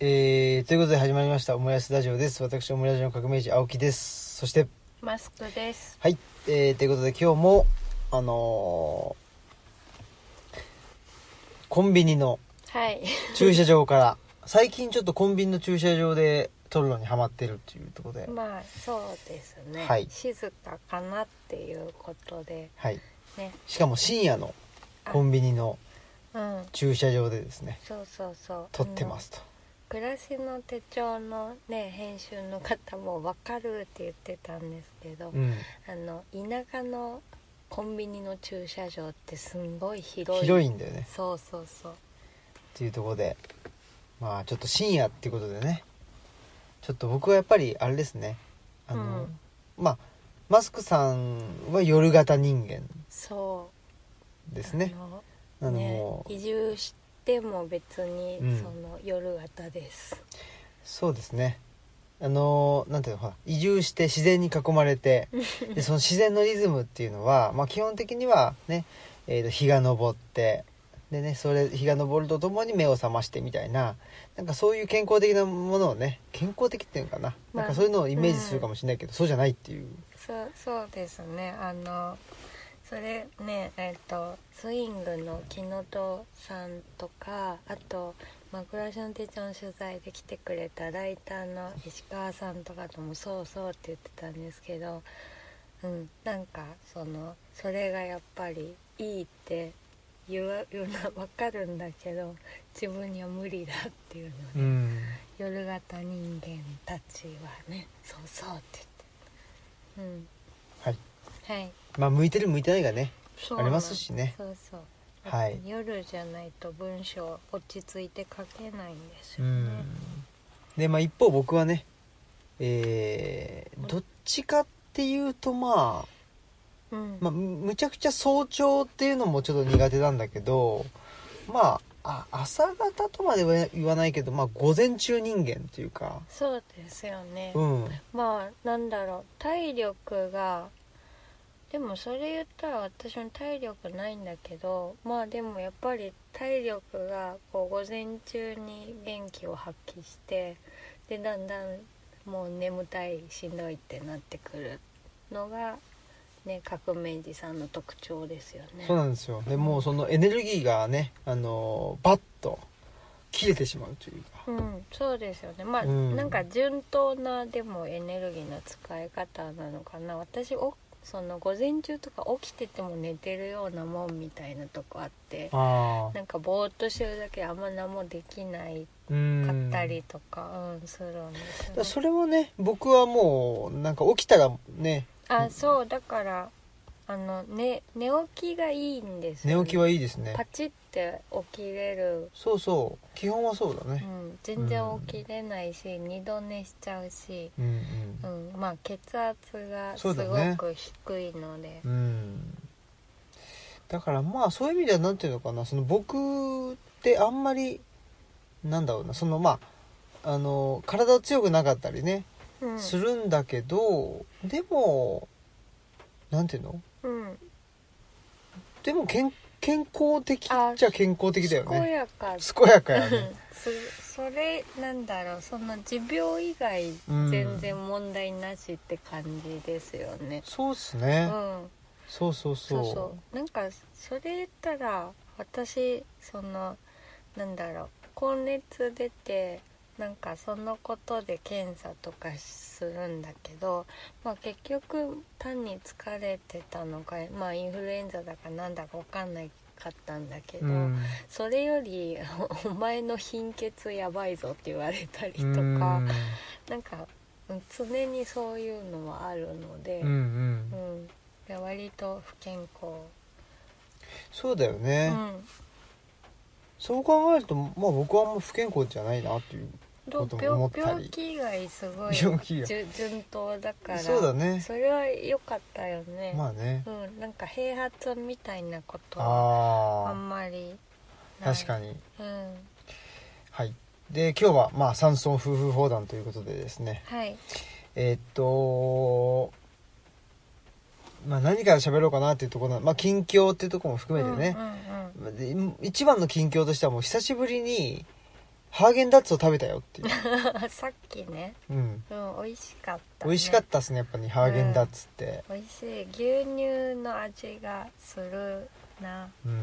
えー、ということで始まりましたオムライスラジオです私オムライスの革命児青木ですそしてマスクです。はい、えー、ということで今日もあのーコンビニのはい。駐車場から最近ちょっとコンビニの駐車場で撮るのにハマってるっていうところで、まあそうですね。はい静かかなっていうことではいね。しかも深夜のコンビニのうん。駐車場でですねそうそうそう。撮ってますと。暮らしの手帳のね編集の方もわかるって言ってたんですけど、うん。あの田舎のコンビニの駐車場ってすんごい広い。広いんだよね。そうそうそう。っていうところで。まあちょっと深夜っていうことでね。ちょっと僕はやっぱりあれですね。あの、うん。まあマスクさんは夜型人間そう。ですね。あのねもう。移住しても別にうん。その夜型です。そうですね。あのなんていうのほら移住して自然に囲まれて でその自然のリズムっていうのは、まあ、基本的にはね、えーと日が昇ってでねそれ日が昇るとともに目を覚ましてみたいななんかそういう健康的なものをね健康的っていうのかな,、まあなんかそういうのをイメージするかもしれないけど、そうじゃないっていう。そうそうですね。あのそれねえっ、とスイングの木本さんとかあと「マクラション手帳」の取材で来てくれたライターの石川さんとかともそうそうって言ってたんですけどうんなんかそのそれがやっぱりいいって言うのは分かるんだけど自分には無理だっていうので、うん。夜型人間たちはねそうそうって言って。はいうんはい。まあ向いてる向いてないがねありますしね。そうそう。はい。夜じゃないと文章落ち着いて書けないんですよね。うん。でまあ一方僕はねえーどっちかっていうとまあうん、まあ、むむちゃくちゃ早朝っていうのもちょっと苦手なんだけどまああ朝方とまでは言わないけど、まあ、午前中人間っていうか。そうですよね、うん。まあなんだろう。体力がでもそれ言ったら私も体力ないんだけどまあでもやっぱり体力がこう午前中に元気を発揮してでだんだんもう眠たいしんどいってなってくるのがね革命児さんの特徴ですよね。そうなんですよ。でもうそのエネルギーがねあのバッと切れてしまうというか。うん、そうですよね。まあ、うん。なんか順当なでもエネルギーの使い方なのかな。私おその午前中とか起きてても寝てるようなもんみたいなとこあってなんかぼーっとしてるだけであんま何もできないうんかったりとか、うん。するんですよね。それはね僕はもうなんか起きたらね。あそうだからあの、ね、寝起きがいいんですよ、ね、寝起きはいいですね。パチって起きれる。そうそう。基本はそうだね。うん、全然起きれないし、二度寝しちゃうし、うんうん、まあ血圧がすごく低いので。うん、うん、だからまあそういう意味ではなんていうのかな。その僕ってあんまりなんだろうな。そのまああの体強くなかったりね、うん。するんだけどでもなんていうの？うん。でも健健康的っちゃ健康的だよ健ねやか健やかやね。う んそそれなんだろう。その持病以外うん全然問題なしって感じですよね。そうっすうね、ん。そうそうそう。そうそう。なんかそれ言ったら私そのなんだろう。高熱出てなんかそのことで検査とかするんだけど、まあ、結局単に疲れてたのか、まあ、インフルエンザだかなんだか分かんないかったんだけど、うん。それより「お前の貧血やばいぞ」って言われたりとか、うん。なんかうん常にそういうのはあるので。うんうん。うん、割と不健康、そうだよね、うん、そう考えるとまあ僕はあんま不健康じゃないなっていう病病気以外すごい順当だから。そうだね。それは良かったよね、まあね。うん、なんか併発みたいなことはああんまり確かに。うん。はい。で今日はまあ山村夫婦砲弾ということでですね。はい。えーっとまあ何から喋ろうかなっていうところなまあ近況っていうところも含めてね、うんうんうん。で一番の近況としてはもう久しぶりにハーゲンダッツを食べたよっていう、さっきね。うん、うん美味しかった、美味しかったっすねやっぱりハーゲンダッツって、美味しい牛乳の味がするな。うん。う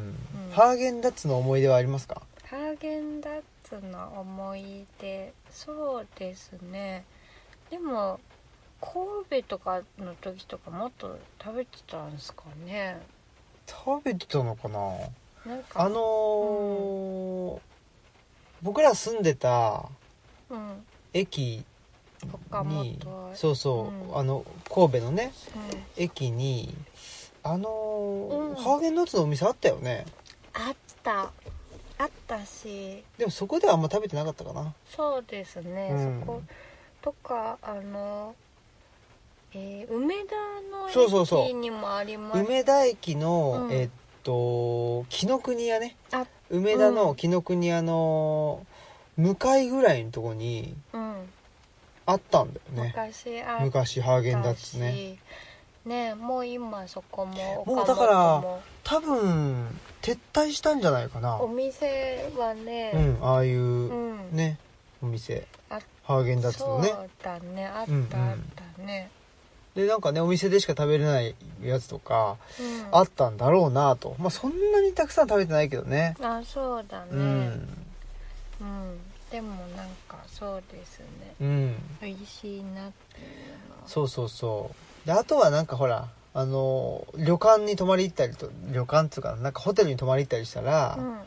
ん。ハーゲンダッツの思い出はありますか？ハーゲンダッツの思い出。そうですね。でも神戸とかの時とかもっと食べてたんですかね。食べてたのかな？なんかあのー僕ら住んでたうん。駅岡に本そうそう、うん。あの神戸のねうん駅にあのーうん。ハーゲンダッツのお店あったよね。あった。あったし。でもそこではあんま食べてなかったかな。そうですね、うん。そことかあのえー梅田そうそうそう。の駅にもあります梅田駅の、うん。えっと紀ノ国屋ね。あ梅田うん。の紀ノ国屋の向かいぐらいのとこにうん。あったんだよね。昔あった昔ハーゲンダッツね。しねもう今そこももうだから岡本も。多分撤退したんじゃないかな。お店はねうんああいううん。ねお店。あハーゲンダッツのね。そうだねあったあったね、でなんかねお店でしか食べれないやつとかうん、あったんだろうなと。まあそんなにたくさん食べてないけどね。あそうだね。ううん、んでもなんかそうですね。うん。美味しいなっていうの。はそうそうそう。であとはなんかほらあの旅館に泊まり行ったりと旅館っていうかなんかホテルに泊まり行ったりしたら、うん。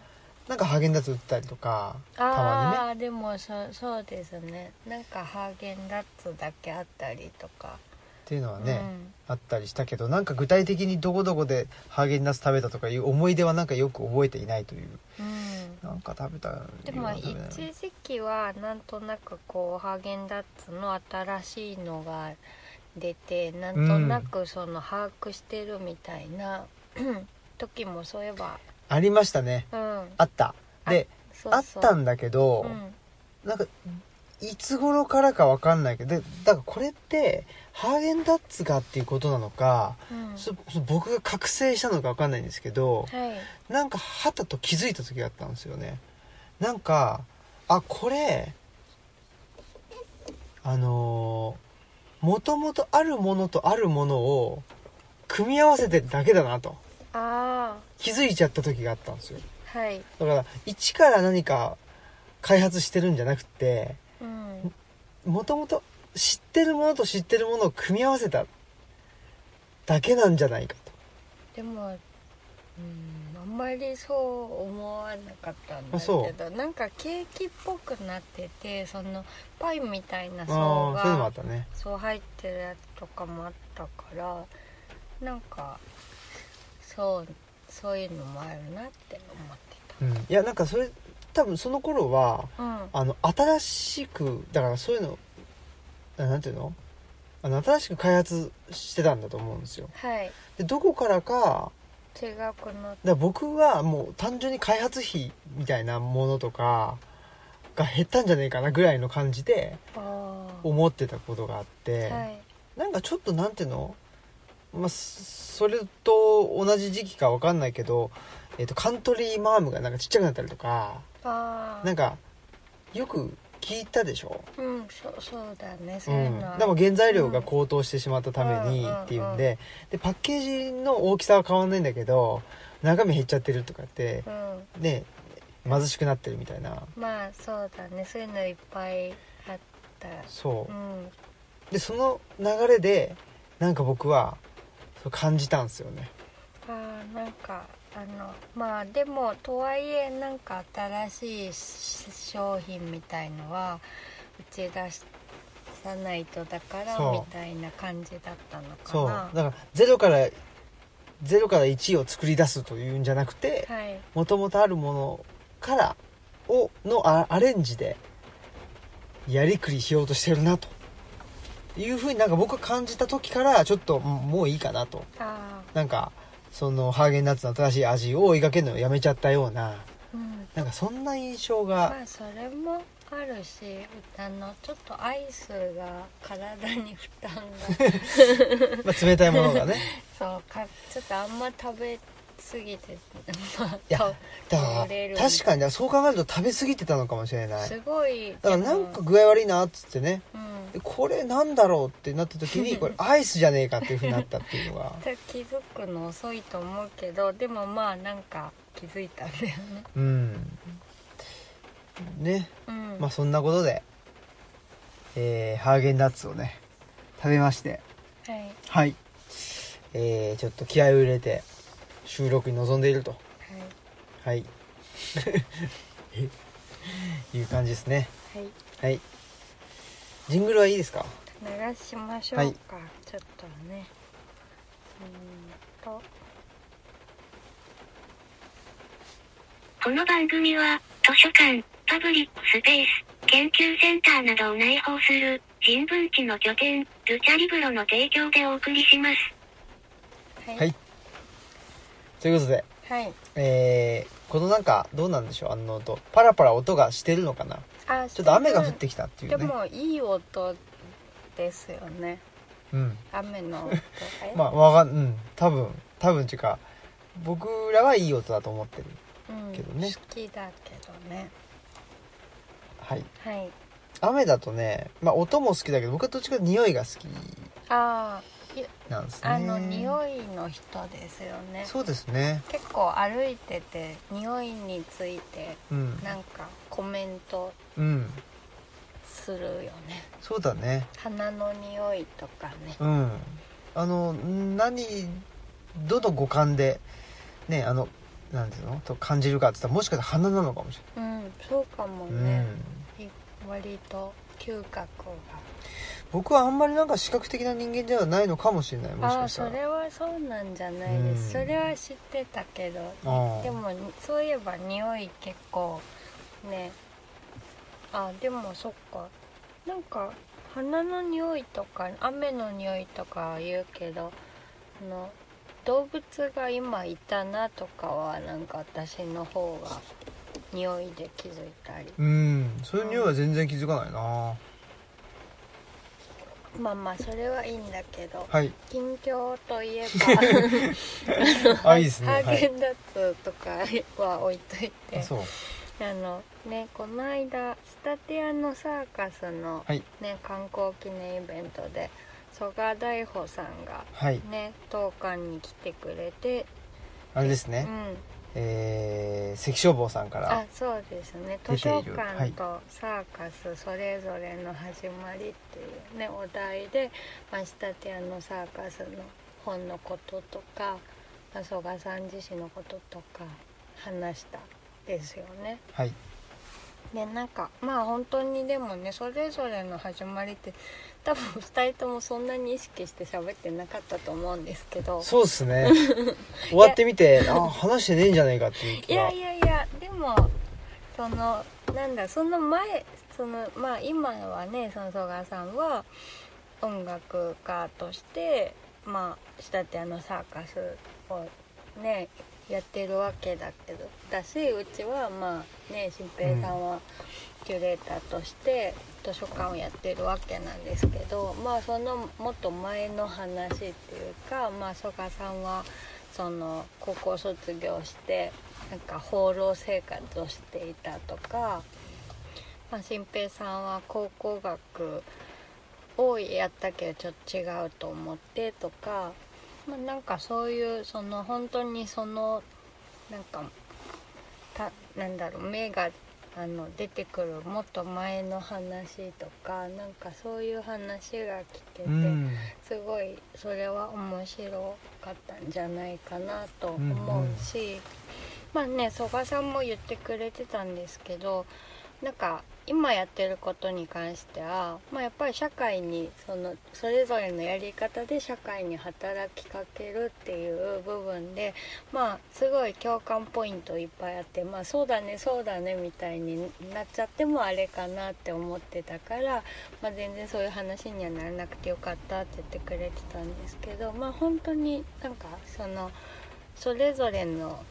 なんかハーゲンダッツ売ったりとかたまああ、でもそそうですね。なんかハーゲンダッツだけあったりとかっていうのはね、あったりしたけどなんか具体的にどこどこでハーゲンダッツ食べたとかいう思い出はなんかよく覚えていないといううん、うんなんか食べたでも一時期はなんとなくこうハーゲンダッツの新しいのが出てなんとなくその把握してるみたいな、時もそういえば。ありましたね。うん。あった。であったんだけど、うん。なんかいつ頃からかわかんないけどでだからこれってハーゲンダッツがっていうことなのか、うん。そそ僕が覚醒したのかわかんないんですけどはい。なんかはたと気づいた時があったんですよね。なんかあこれあのもともとあるものとあるものを組み合わせてるだけだなと。あ気づいちゃった時があったんですよ。あはい。だから一から何か開発してるんじゃなくてうんもともと知ってるものと知ってるものを組み合わせただけなんじゃないかと。でもうんあんまりそう思わなかったんだけどなんかケーキっぽくなっててそのパイみたいな層ああそういうのもあがったね。そう入ってるやつとかもあったからなんかそうそういうのもあるなって思ってうん。いやなんかそれ多分その頃はたうん。あの新しくだからそういうのあなんていうの？あの新しく開発してたんだと思うんですよ。はい。でどこからか中学の。だ僕はもう単純に開発費みたいなものとかが減ったんじゃねえかなぐらいの感じであ思ってたことがあって、あはい。なんかちょっとなんていうの、まあ、そそれと同じ時期かわかんないけど、えっとカントリーマームがなんかちっちゃくなったりとかなんかよく聞いたでしょ、うんそうそうだねうそういうんの。は、でも原材料が高騰してしまったためにうん。っていうんででパッケージの大きさは変わんないんだけど中身減っちゃってるとかってうん。ね貧しくなってるみたいな。まあそうだね。そういうのいっぱいあった。そう。うん。でその流れでなんか僕はそう感じたんですよねあーなんかあのまあでもとはいえなんか新しいし商品みたいのは打ち出さないとだからそう。みたいな感じだったのそう。かなだからゼロからゼロから1を作り出すというんじゃなくてはい。もともとあるものからをのアアレンジでやりくりしようとしてるなと。いうふうになんか僕が感じた時からちょっとももういいかなと。あなんかそのハーゲンダッツの新しい味を追いかけるのをやめちゃったようなあうん。なんかそんな印象がまあそれもあるしあのちょっとアイスが体に負担が。まあ冷たいものがね。そうかちょっとあんま食べ過ぎてまあいやとだから確かにそう考えると食べ過ぎてたのかもしれない。すごい。だからなんか具合悪いなっつってね。うん。でこれなんだろうってなった時にこれアイスじゃねえかっていうふうになったっていうのが 気づくの遅いと思うけどでもまあなんか気づいたんだよね。うん。ね。うん。まあそんなことでえーハーゲンダッツをね食べまして。はい。はい。えーちょっと気合を入れて収録に臨んでいると。はい。はい。いう感じですね。はい。はい。ジングルはいいですか？流しましょうか、はい。ちょっとね。うーんと。この番組は、図書館、パブリックスペース、研究センターなどを内包する、人文地の拠点、ルチャリブロの提供でお送りします。はい。はいということではい。えー、このなんかどうなんでしょう？あの音パラパラ音がしてるのかな？あちょっと雨が降ってきたっていうね。でもいい音ですよね。うん。雨の音。え まあわかんうん。多分多分っていうか僕らはいい音だと思ってるうん。けどね。好きだけどね。はい。はい。雨だとねまあ音も好きだけど僕はどっちか匂いが好き。ああいなんですね。あの匂いの人ですよね。そうですね。結構歩いてて匂いについてうん。なんかコメントうん。するよね。そうだね。花の匂いとかね。うん。あの何どの五感でねあのなんていうの？と感じるかって言ったらもしかしたら鼻なのかもしうんそうかもれない、ね。うん、い割と嗅覚が僕はあんまりなんか視覚的な人間ではないのかもしれないもしかしたら。それはそうなんじゃないです、うん。それは知ってたけどああでもそういえば匂い結構ねあでもそっか。なんか花の匂いとか雨の匂いとかは言うけどあの動物が今いたなとかはなんか私の方が匂いで気づいたり。うん。そういう匂いは全然気づかないなまあまあそれはいいんだけどはい。近況といえば あいいですね。ハーゲンダッツとかは置いといて、あのねこの間スタティアのサーカスの、はい。ね観光記念イベントで曽我大穂さんがはい。ね当館に来てくれて、あれですね、うんえー、関消防さんからあそうですね。図書館とサーカスそれぞれの始まりっていうねお題で、まあ、スタティアのサーカスの本のこととかまあ曽我さん自身のこととか話したですよね。はい。でなんかまあ本当にでもねそれぞれの始まりって多分2人ともそんなに意識して喋ってなかったと思うんですけど。そうですね。終わってみてあ話してねえんじゃないかっていうい気が。やいやいやでもそのなんだその前そのまあ今はねその曽我さんは音楽家としてまあ仕立て屋のサーカスをねやってるわけだけどだしうちはまあね新平さんはキュレーターとして図書館をやってるわけなんですけどまあそのもっと前の話っていうかまあ曽我さんはその高校卒業してなんか放浪生活をしていたとか、まあ、新平さんは考古学をやったけどちょっと違うと思ってとか、まあ、なんかそういうその本当にそのなんかたなんだろう目があの出てくるもっと前の話とかなんかそういう話が聞けて。うんすごいそれは面白かったんじゃないかなと思うし、まあね曽我さんも言ってくれてたんですけどなんか今やってることに関しては、まあ、やっぱり社会にそのそれぞれのやり方で社会に働きかけるっていう部分でまあすごい共感ポイントいっぱいあってまあそうだねそうだねみたいになっちゃってもあれかなって思ってたから、まあ、全然そういう話にはならなくてよかったって言ってくれてたんですけどまあ本当になんかそのそれぞれの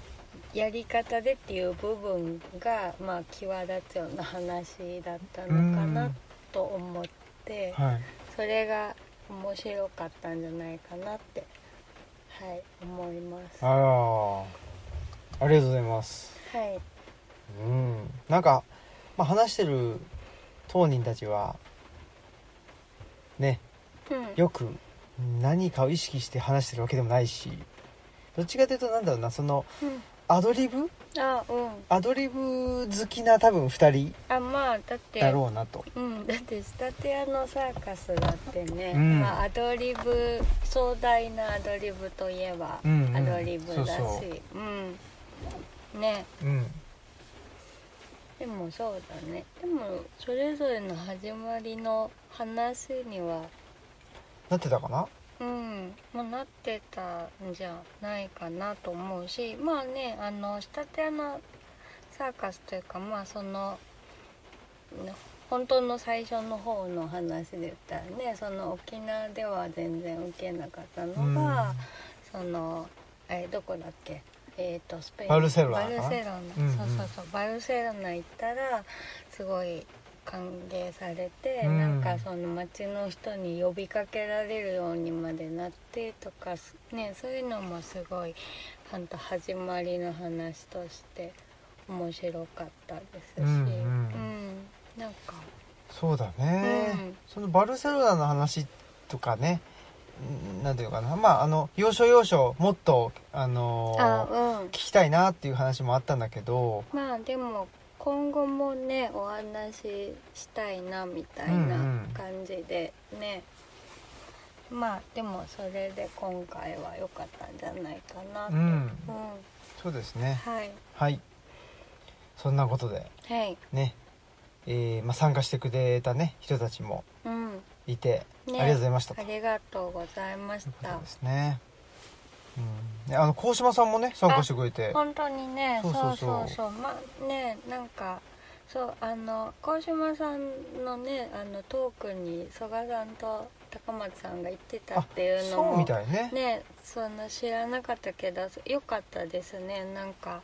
やり方でっていう部分がまあ際立つような話だったのかなと思ってはい。それが面白かったんじゃないかなってはい思います。ありがとうございます。はい。うん。なんか、まあ、話してる当人たちはねうん。よく何かを意識して話してるわけでもないしどっちかというとなんだろうなそのうんアドリブ？あうん。アドリブ好きな多分2人？あまあだってだろうなと。うん、だって仕立て屋のサーカスだってね、うん。まあ、アドリブ壮大なアドリブといえばうんうん。アドリブだし、そうそう。うん。ね。うん。でもそうだね。でもそれぞれの始まりの話にはなってたかな？うん。もうなってたんじゃないかなと思うしまあねあの仕立て屋のサーカスというかまあそのね本当の最初の方の話で言ったらねその沖縄では全然受けなかったのが、そのえどこだっけ？えー、とスペイン。バルセロナバルセロナ、うんうん。そうそうそう。バルセロナ行ったらすごい歓迎されて、うん。なんかその街の人に呼びかけられるようにまでなってとかすねそういうのもすごいほんと始まりの話として面白かったですし、うんうん。うん。なんか。そうだね、うん。そのバルセロナの話とかね。んなんていうのかな。まああの要所要所もっとあのーあうん。聞きたいなっていう話もあったんだけど。まあでも今後もねお話ししたいなみたいうんうなん。感じでね、まあでもそれで今回は良かったんじゃないかなと、うん。うん。そうですね。はい。はい。そんなことで。はい。ね。えーまあ、参加してくれたね人たちもうん。いて、ね。ありがとうございましたと。ありがとうございました。ですね、うん、であの鴻島さんもね参加してくれて。本当にね。そううそう。うそうまあねなんかそうあの鴻島さんのねあのトークに曽我さんと高松さんが言ってたっていうのもみたいね。ねその知らなかったけどよかったですね。なんか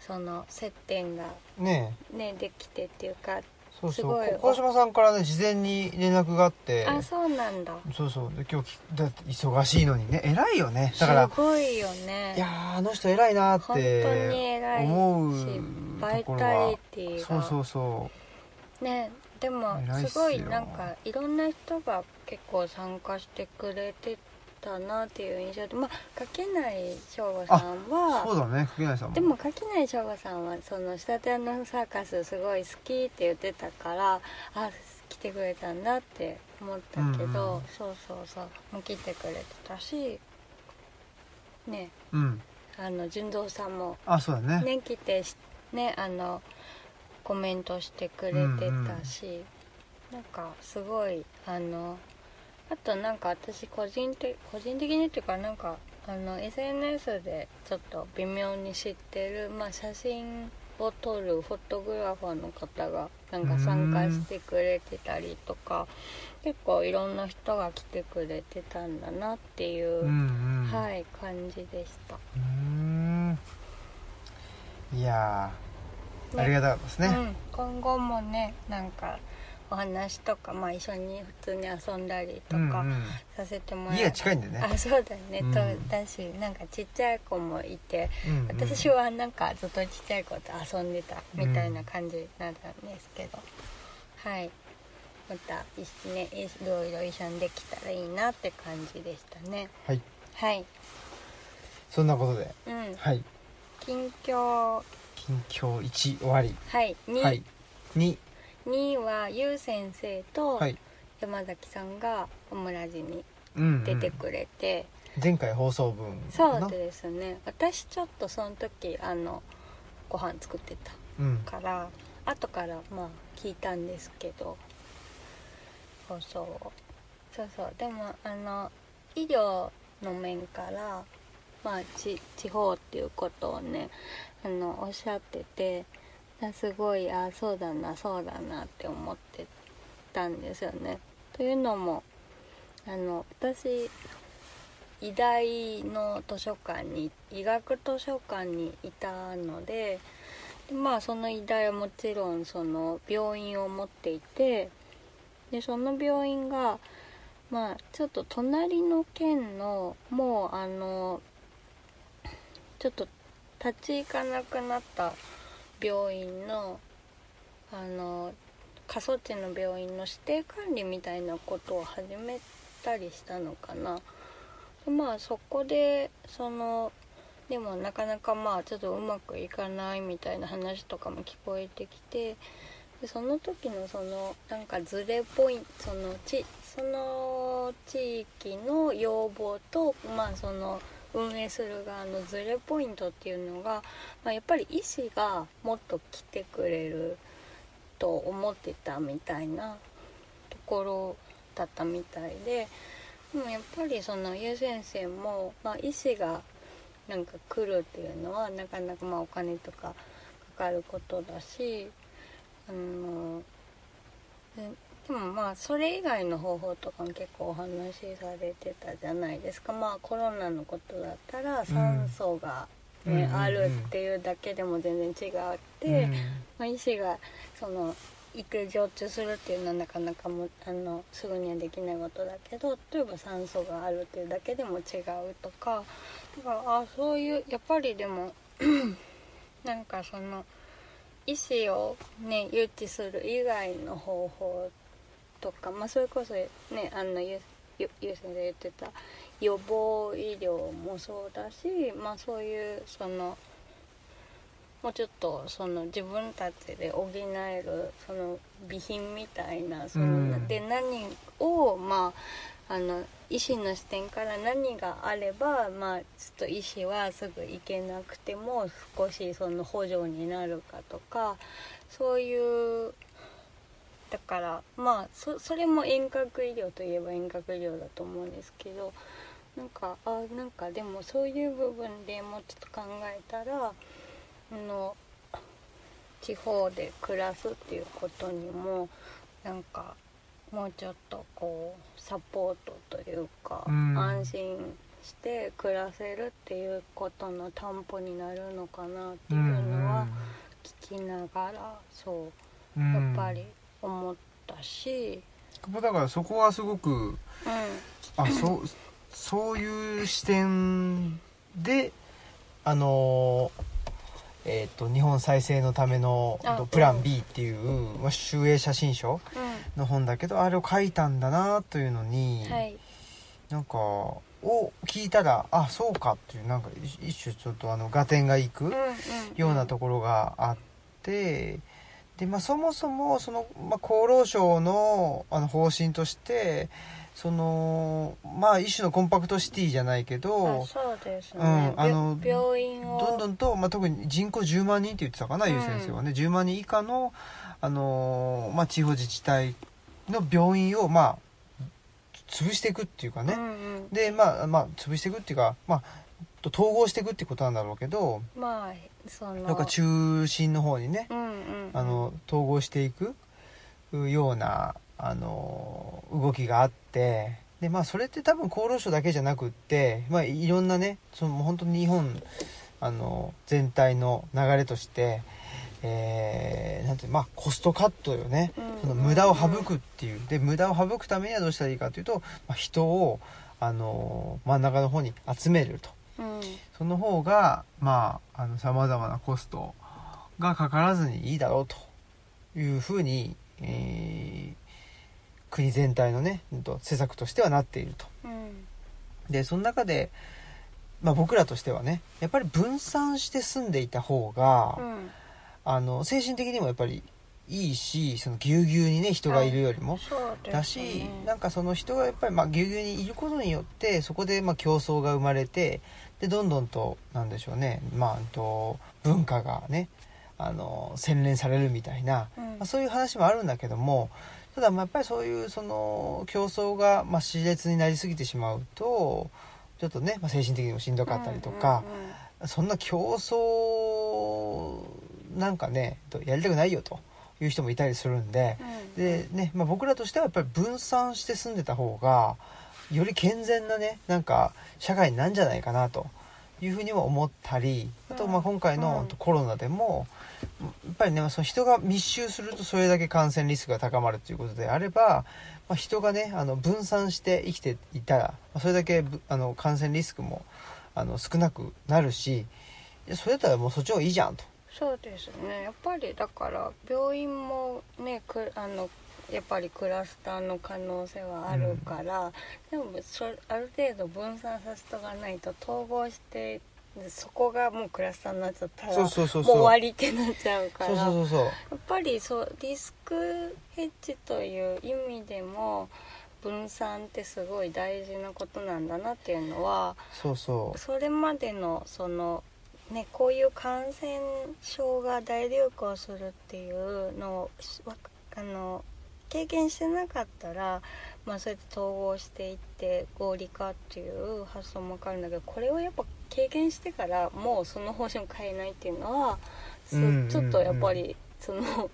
その接点がねねできてっていうかそうそう。こ鴻島さんからね事前に連絡があって。あそうなんだ。そうそう。で今日きだって忙しいのにね。偉いよね。だからすごいよね。いやーあの人偉いなっ本当にて偉い思うしバイタリはティが。そうそうそねでもすごいなんかいろんな人が結構参加してくれてたなっていう印象でまあ垣内翔吾さんうはそうだね柿内さんも。でも垣内翔吾さんはその仕立て屋のサーカスすごい好きって言ってたからあ来てくれたんだって思ったけど、うん。うんそうそうそうもう来てくれてたしね。うん。あの純三さんもあそうだね。ね来てしねあのコメントしてくれてたし、なんかすごいあのあとなんか私個人的個人的にっていうかなんかあの SNS でちょっと微妙に知ってる、まあ、写真を撮るフォトグラファーの方がなんか参加してくれてたりとか結構いろんな人が来てくれてたんだなっていう、うんうん。はい感じでした。うーん。いやー。ね。ありがたかったですね、うん、今後もねなんかお話とか、まあ、一緒に普通に遊んだりとかうんうん。させてもら家が近いんでね。あそうだね、うん。とだしなんかちっちゃい子もいて、うんうん。私はなんかずっとちっちゃい子と遊んでたみたいな感じなんですけど、はい。また一緒ねいろいろ一緒にできたらいいなって感じでしたねはいはいそんなことでうんはい近況近況1終わりはい2、はい2 2はゆう先生と、はい。山崎さんがオムラジにうんうん。出てくれて、前回放送分そうですね。私ちょっとその時あのご飯作ってたうん。から後からまあ聞いたんですけど。放送をそうそう。でもあの医療の面からまあち地方っていうことをねあのおっしゃっててすごいあそうだなそうだなって思ってたんですよね。というのもあの私医大の図書館に医学図書館にいたのでまあその医大はもちろんその病院を持っていてでその病院がまあちょっと隣の県のもうあのちょっと立ち行かなくなった病院のあの過疎地の病院の指定管理みたいなことを始めたりしたのかな。でまあそこでそのでもなかなかまあちょっとうまくいかないみたいな話とかも聞こえてきてでその時のそのなんかズレポイントそのちその地域の要望とまあその運営する側のズレポイントっていうのが、まあ、やっぱり医師がもっと来てくれると思ってたみたいなところだったみたいででもやっぱりそのゆう先生も、まあ、医師がなんか来るっていうのはなかなかまあお金とかかかることだしあのででもまあそれ以外の方法とかも結構お話しされてたじゃないですか。まあコロナのことだったら酸素が、ねうんあるっていうだけでも全然違って、まあ、医師がその行く常駐するっていうのはなかなかもあのすぐにはできないことだけど例えば酸素があるっていうだけでも違うとか。だからあそういうやっぱりでも なんかその医師をね誘致する以外の方法とか、まあ、それこそねあのゆゆゆう先生言ってた予防医療もそうだし、まあ、そういうそのもうちょっとその自分たちで補えるその備品みたいなその、うん。で何をまああの医師の視点から何があればまあちょっと医師はすぐ行けなくても少しその補助になるかとかそういうだからまあそそれも遠隔医療といえば遠隔医療だと思うんですけどなんかあなんかでもそういう部分でもうちょっと考えたらあの地方で暮らすっていうことにもなんかもうちょっとこうサポートというか、うん。安心して暮らせるっていうことの担保になるのかなっていうのは聞きながらそううん。やっぱり思ったし、だからそこはすごくうん、あそうそういう視点であのえっ、と日本再生のためのあプラン B っていう、まあ、集英写真書の本だけどあれを書いたんだなというのに、はい、なんかを聞いたらあそうかっていうなんか一一種ちょっとあの合点がいくうんうん。ようなところがあってで、まあ、そもそもその、まあ、厚労省のあの方針としてそのまあ一種のコンパクトシティじゃないけあどそうですね、うんあのび病院を。どんどんと、まあ、特に人口10万人って言ってたかな、うん。ゆう先生はね。10万人以下の、あのーまあ、地方自治体の病院を、まあ、潰していくっていうかね、うんうん、でまあまあ潰していくっていうか、まあ、と統合していくってことなんだろうけど。まあそのなんか中心の方にねうんうんうん。あの統合していくようなあの動きがあってでまあそれって多分厚労省だけじゃなくって、まあ、いろんなねその本当に日本あの全体の流れとして、えーなんてまあコストカットよね、うんその無駄を省くっていう。で無駄を省くためにはどうしたらいいかというと、まあ、人をあの真ん中の方に集めると。うんその方がまあさまざまなコストがかからずにいいだろうというふうに、えー国全体のね施策としてはなっていると。うんでその中で、まあ、僕らとしてはねやっぱり分散して住んでいた方が、うんあの精神的にもやっぱりいいしそのぎゅうぎゅうにね人がいるよりも。そうですね。だしなんかその人がやっぱりまあぎゅうぎゅうにいることによってそこでまあ競争が生まれてでどんどんとなんでしょうね。まあうんと文化がねあの洗練されるみたいな、うん。まあ、そういう話もあるんだけどもただまあやっぱりそういうその競争がまあ熾烈になりすぎてしまうとちょっとね、まあ、精神的にもしんどかったりとか、そんな競争なんかねやりたくないよという人もいたりするんで。うんでね、まあ、僕らとしてはやっぱり分散して住んでた方がより健全なねなんか社会になんじゃないかなというふうにも思ったりあとまあ今回のうんコロナでもっぱりねその人が密集するとそれだけ感染リスクが高まるということであれば、まあ、人がねあの分散して生きていたら、まあそれだけぶあの感染リスクもあの少なくなるしそれだったらもうそっちの方がいいじゃんと。そうですね。やっぱりだから病院もねくあのやっぱりクラスターの可能性はあるから、でもそある程度分散させとかないと統合してでそこがもうクラスターになっちゃったらもう終わりってなっちゃうからやっぱりそうリスクヘッジという意味でも分散ってすごい大事なことなんだなっていうのはそうそう。それまでのそのねこういう感染症が大流行するっていうのをあの経験してなかったら、まあ、そうやって統合していって合理化っていう発想も分かるんだけどこれをやっぱ経験してからもうその方針を変えないっていうのは、そうんうんうん。ちょっとやっぱりその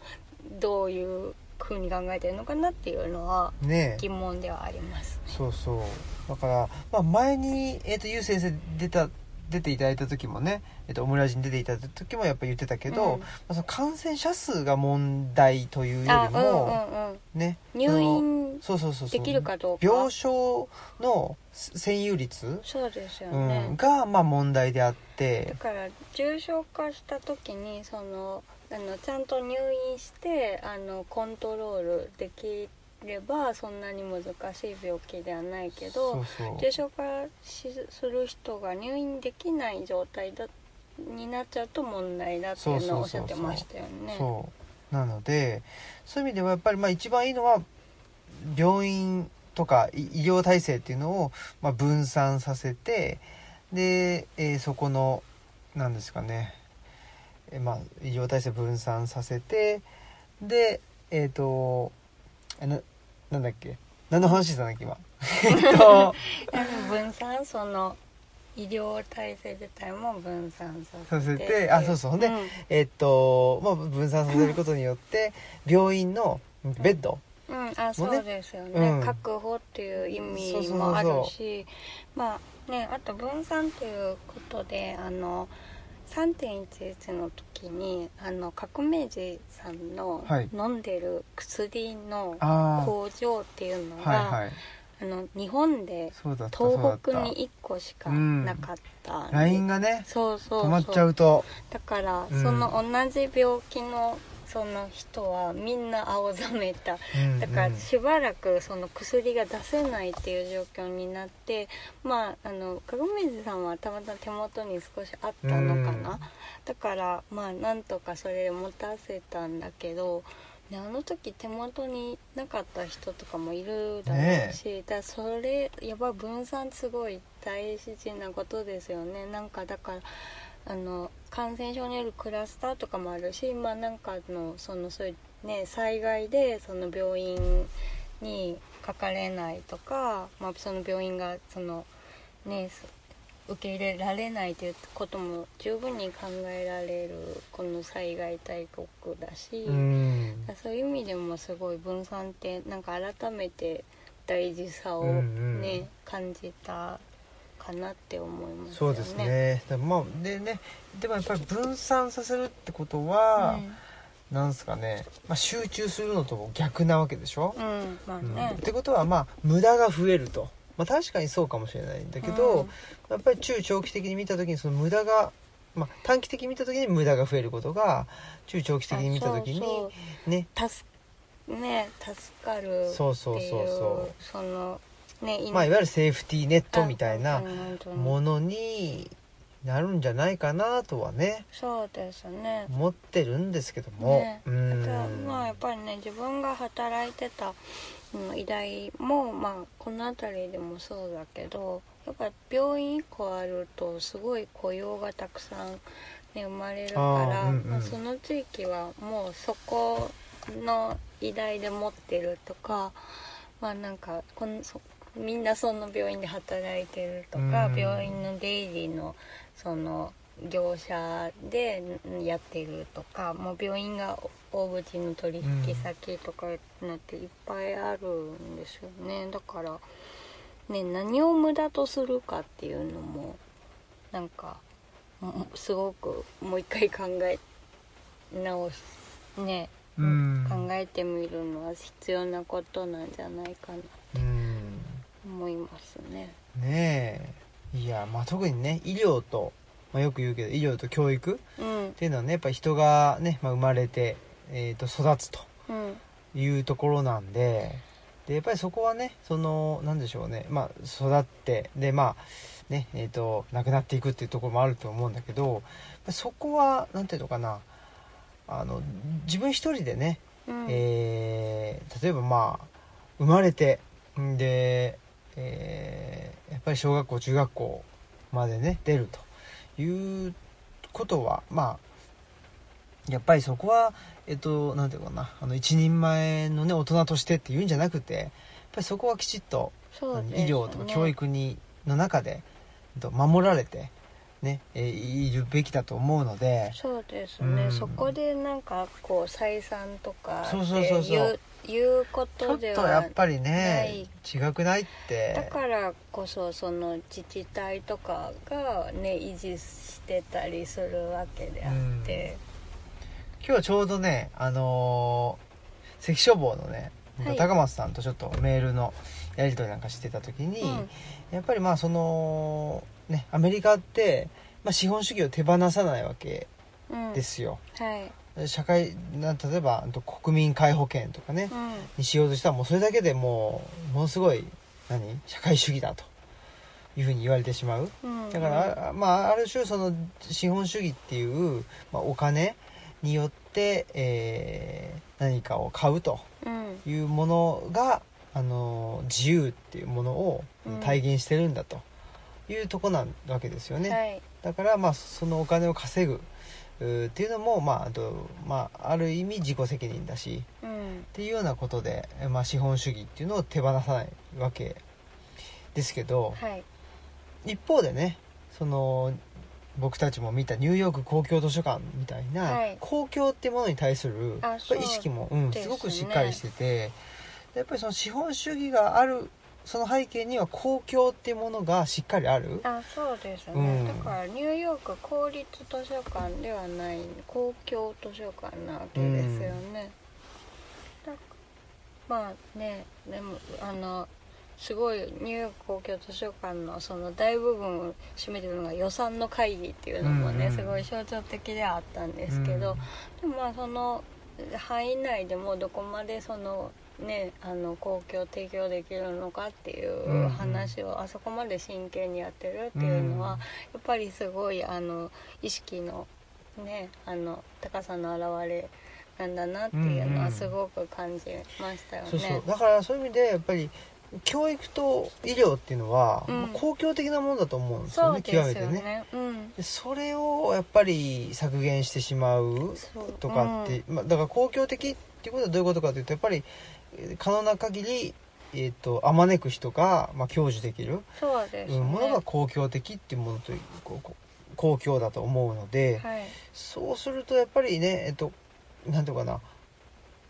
どういう風に考えてるのかなっていうのは疑問ではあります。そうそう。だから、まあ、前に、えー、とゆう先生出た出ていただいた時もね、えー、とオムラジに出ていただいた時もやっぱ言ってたけど、うん。まあ、その感染者数が問題というよありも、うんうんうん。ね入院そうそうそうできるかどうか。病床の占有率、そうですようね、ん、がまあ問題であって。だから重症化した時にそのあのちゃんと入院してあのコントロールできればそんなに難しい病気ではないけど重症化しする人が入院できない状態だになっちゃうと問題だっていうのをおっしゃってましたよね。そうなのでそう。いう。意味ではやっぱりまあ一番いいのは病院とかい医療体制っていうのをまあ分散させてで、えーそこのなんですかね、えーまあ、医療体制分散させてでえっ、とえななんだっけ。何の話したんだっけ今。えっと。分散その医療体制自体も分散ささせせててあそうそう。ほんでん。えっと、まあ、分散させることによって病院のベッド、うん、あもねそうですよね、うん。確保っていう意味もあるしまあねあと分散っていうことであの3.11の時にあの革命児さんのはい。飲んでる薬のあ工場っていうのあが、はいはいあの日本で東北に1個しかなかったんで、LINE がねそうそう止まっちゃうと。だから、うん。その同じ病気のその人はみんな青ざめた。うんだからうんしばらくその薬が出せないっていう状況になってまああの鏡水さんはたまたま手元に少しあったのかな、うん。だからまあなんとかそれで持たせたんだけど、ね、あの時手元になかった人とかもいるだろうし、だからそれやっぱ分散すごい大事なことですよね。なんかだからあの感染症によるクラスターとかもあるしまあなんかのそのそういうね災害でその病院にかかれないとか、まあ、その病院がそのねそ受け入れられないということも十分に考えられるこの災害大国だし、うん。そういう意味でもすごい分散ってなんか改めて大事さをね、うんうん。感じたかなって思いますよね。そうですね。でもまあでねでもやっぱり分散させるってことは、なんすかね、まあ、集中するのとも逆なわけでしょ？う、ん、うん、まあうん。ねっ、てことはまあ無駄が増えると、まあ、確かにそうかもしれないんだけど、うん。やっぱり中長期的に見た時にその無駄が、まあ、短期的に見た時に無駄が増えることが中長期的に見た時にね。助ね助かるそうそうそうそう。そのねまあ、いわゆるセーフティーネットみたいなものになるんじゃないかなとはねそうですね。思ってるんですけども、ね。うん。まあやっぱりね自分が働いてた、うん、医大もまあこの辺りでもそうだけどやっぱ病院1個あるとすごい雇用がたくさん、ね、生まれるからうんうん。まあ、その地域はもうそこの医大で持ってるとかまあなんかこのそみんなその病院で働いてるとか、うん。病院の出入りのその業者でんやってるとかもう病院が大口の取引先とかなっていっぱいあるんですよね。だからね何を無駄とするかっていうのもなんかもすごくもう一回考え直すね、うん。考えてみるのは必要なことなんじゃないかなうん。思いますね。ねえ。いやまあ特にね医療と、まあ、よく言うけど医療と教育うん。っていうのはねやっぱ人がね、まあ、生まれて、えー、と育つとうん。いうところなんででやっぱりそこはねそのなんでしょうねまあ育ってでまあねえー、と亡くなっていくっていうところもあると思うんだけどそこはなんていうのかなあの自分一人でね、うん。えー例えばまあ生まれてんで、えーやっぱり小学校中学校までね出るということはまあやっぱりそこはえっとなんていうのかなあの一人前のね大人としてっていうんじゃなくてやっぱりそこはきちっと、ね。医療とか教育にの中で、えっと守られてね、えーいるべきだと思うのでそうですね、うん。そこでなんかこう採算とかそうそうそうそういういうこちょっとではとやっぱりなねい。違くないって。だからこそその自治体とかがね維持してたりするわけであって、今日はちょうどねあのー関消防のね、はい。高松さんとちょっとメールのやり取りなんかしてた時に、うん。やっぱりまあそのねアメリカって、まあ、資本主義を手放さないわけうん。ですよ、はい、社会な例えば国民皆保険とかね、うん。にしようとしたらもうそれだけでもうものすごい何？社会主義だというふうに言われてしまう。うん、だから、あまあ、ある種その資本主義っていう、まあ、お金によって、えー何かを買うとうん。いうものが、あの自由っていうものをうん。体現してるんだというとこなわけですよね、はい。だから、まあ、そのお金を稼ぐっていうのも、まああとまあ、ある意味自己責任だしうん。っていうようなことで、まあ、資本主義っていうのを手放さないわけですけど、はい。一方でねその僕たちも見たニューヨーク公共図書館みたいな、はい。公共ってものに対する意識も、うん、すごくしっかりしててやっぱりその資本主義があるその背景には公共っていうものがしっかりある？あそうですね、うん。だからニューヨーク公立図書館ではない公共図書館なわけですよね、だまあねでもあのすごいニューヨーク公共図書館のその大部分を占めてるのが予算の会議っていうのもね、うんうん。すごい象徴的ではあったんですけど、でもまあその範囲内でもどこまでそのねあの公共提供できるのかっていう話をあそこまで真剣にやってるっていうのは、うんやっぱりすごいあの意識のねあの高さの表れなんだなっていうのうんうん。はすごく感じましたよね。そうそう。だからそういう意味でやっぱり教育と医療っていうのは、うん。まあ公共的なものだと思うんですよねそうですよ極めてね。ね。うん。でそれをやっぱり削減してしまうとかって、まあ、だから公共的っていうことはどういうことかというとやっぱりえー可能な限りえー、とあまねく人が、まあ、享受できる、そうですね。うんものが公共的っていうものという公共だと思うので、はい。そうするとやっぱりねえっ、となんていうのかな、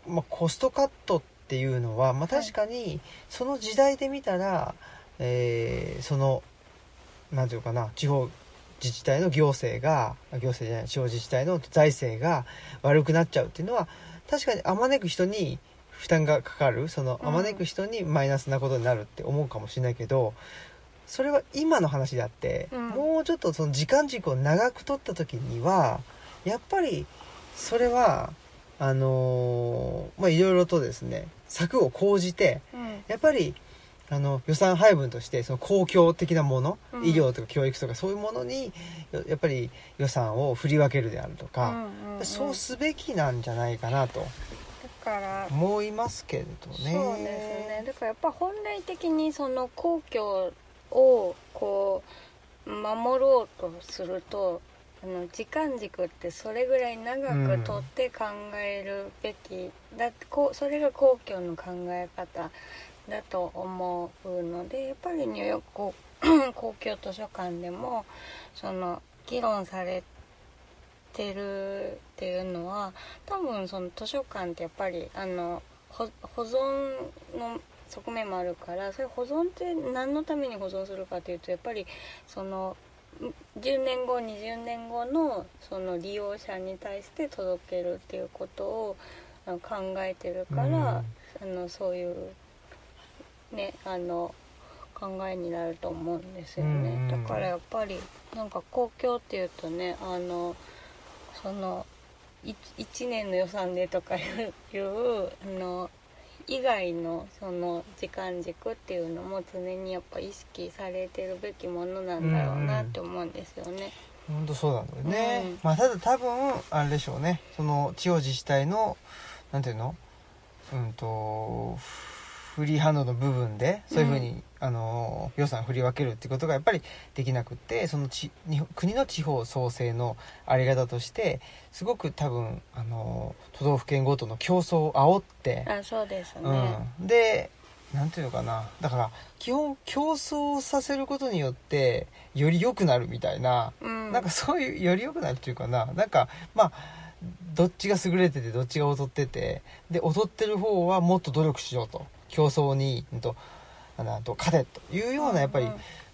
まあ、コストカットっていうのは、まあ、確かにその時代で見たら、えーそのなんていうのかな地方自治体の行政が行政じゃない地方自治体の財政が悪くなっちゃうっていうのは確かにあまねく人に負担がかかるそのうん。あまねく人にマイナスなことになるって思うかもしれないけどそれは今の話であって、うん。もうちょっとその時間軸を長く取った時にはやっぱりそれはあのーまあいろいろとですね策を講じてうん。やっぱりあの予算配分としてその公共的なもの、うん。医療とか教育とかそういうものにややっぱり予算を振り分けるであるとか、そうすべきなんじゃないかなと。だから思いますけれどね。そうですねだからやっぱ本来的にその皇居をこう守ろうとするとあの時間軸ってそれぐらい長くとって考えるべき、だってこうそれが皇居の考え方だと思うのでやっぱりニューヨーク公公共図書館でもその議論されてるっていうのは多分その図書館ってやっぱりあの保保存の側面もあるからそれ保存って何のために保存するかというとやっぱりその10年後20年後のその利用者に対して届けるっていうことを考えてるから、あのそういうねあの考えになると思うんですよね、うん。だからやっぱりなんか公共っていうとねあのその1年の予算でとかいうあの以外のその時間軸っていうのも常にやっぱ意識されてるべきものなんだろうなって思うんですよね。本当そうなんだよね、うん。まあただ多分あれでしょうね。その地方自治体のなんていうの？うんとフリーハンドの部分でそういうふうに、あの予算振り分けるってことがやっぱりできなくってそのち国の地方創生のあり方としてすごく多分あの都道府県ごとの競争を煽って、あそうですね、うん、でなんていうのかな。だから基本競争させることによってより良くなるみたいな、うん。なんかそういうより良くなるっていうかな。なんかまあどっちが優れててどっちが劣っててで劣ってる方はもっと努力しようと競争に、うんとあのと勝てというようなやっぱりうん。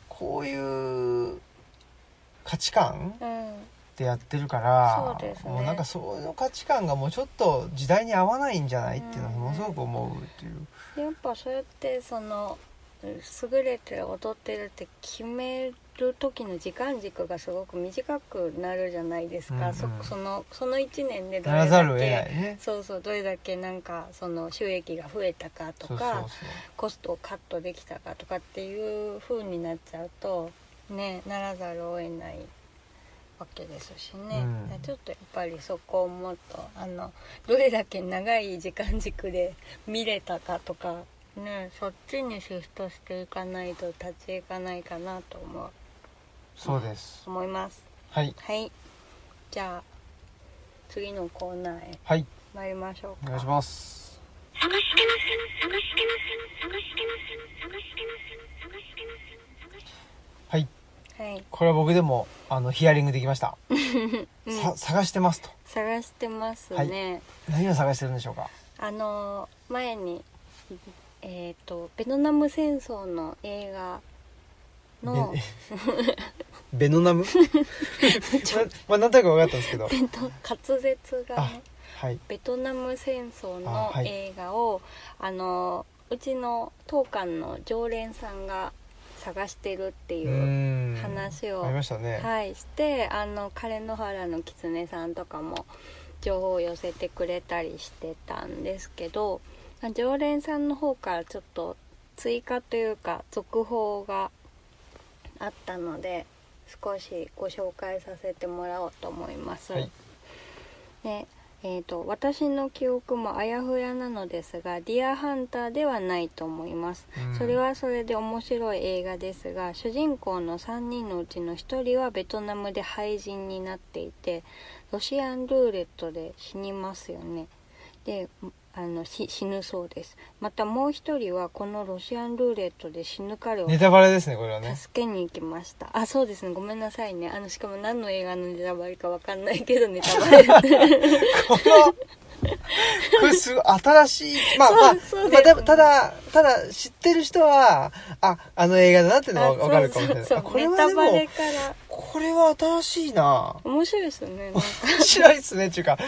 こういう価値観うん。でやってるからそうもうなんかそういう価値観がもうちょっと時代に合わないんじゃないっていうのはものすごく思うっていう。でやっぱそうやってその優れてる踊ってるって決める時の時間軸がすごく短くなるじゃないですか、うんうん。そそのその1年でどれだけね。そうそうどれだけなんかその収益が増えたかとかコストをカットできたかとかっていう風になっちゃうとねならざるを得ないわけですしね、うん。ちょっとやっぱりそこをもっとあのどれだけ長い時間軸で見れたかとかねそっちにシフトしていかないと立ち行かないかなと思うそうです。思います。はい。はい。じゃあ次のコーナーへ。はい。参りましょうか。お願いします。探してます探してます探してます探してます探してます探してますはいはいこれは僕でもあのヒアリングできました、さ探してますと探してますね、何を探してるんでしょうかあの前にえっ、とベトナム戦争の映画の。ベ ベノナム？まあなんとなく分かったんですけど。えっと滑舌があねはい。ベトナム戦争あのはい。映画をあ,、のうちの当館の常連さんが探してるってういう話をね、はいしてあの枯野原の狐さんとかも情報を寄せてくれたりしてたんですけど常連さんの方からちょっと追加というか続報があったので少しご紹介させてもらおうと思います。はい。でえー、と私の記憶もあやふやなのですが「ディアハンター」ではないと思います。うん。それはそれで面白い映画ですが主人公の3人のうちの1人はベトナムで廃人になっていてロシアンルーレットで死にますよね。であのし死ぬそうです。またもう1人はこのロシアンルーレットで死ぬ彼をネタバレですねこれはね。助けに行きました。あそうですね。ごめんなさいね。あのしかも何の映画のネタバレかわかんないけどネタバレ。このこれすごい新しいまあまあまあただただ知ってる人はああの映画だなっていうのはあ分かるかもしれない。そうそうあこれはでもネタバレからこれは新しいな。面白いですよね面白いっすねっていうか。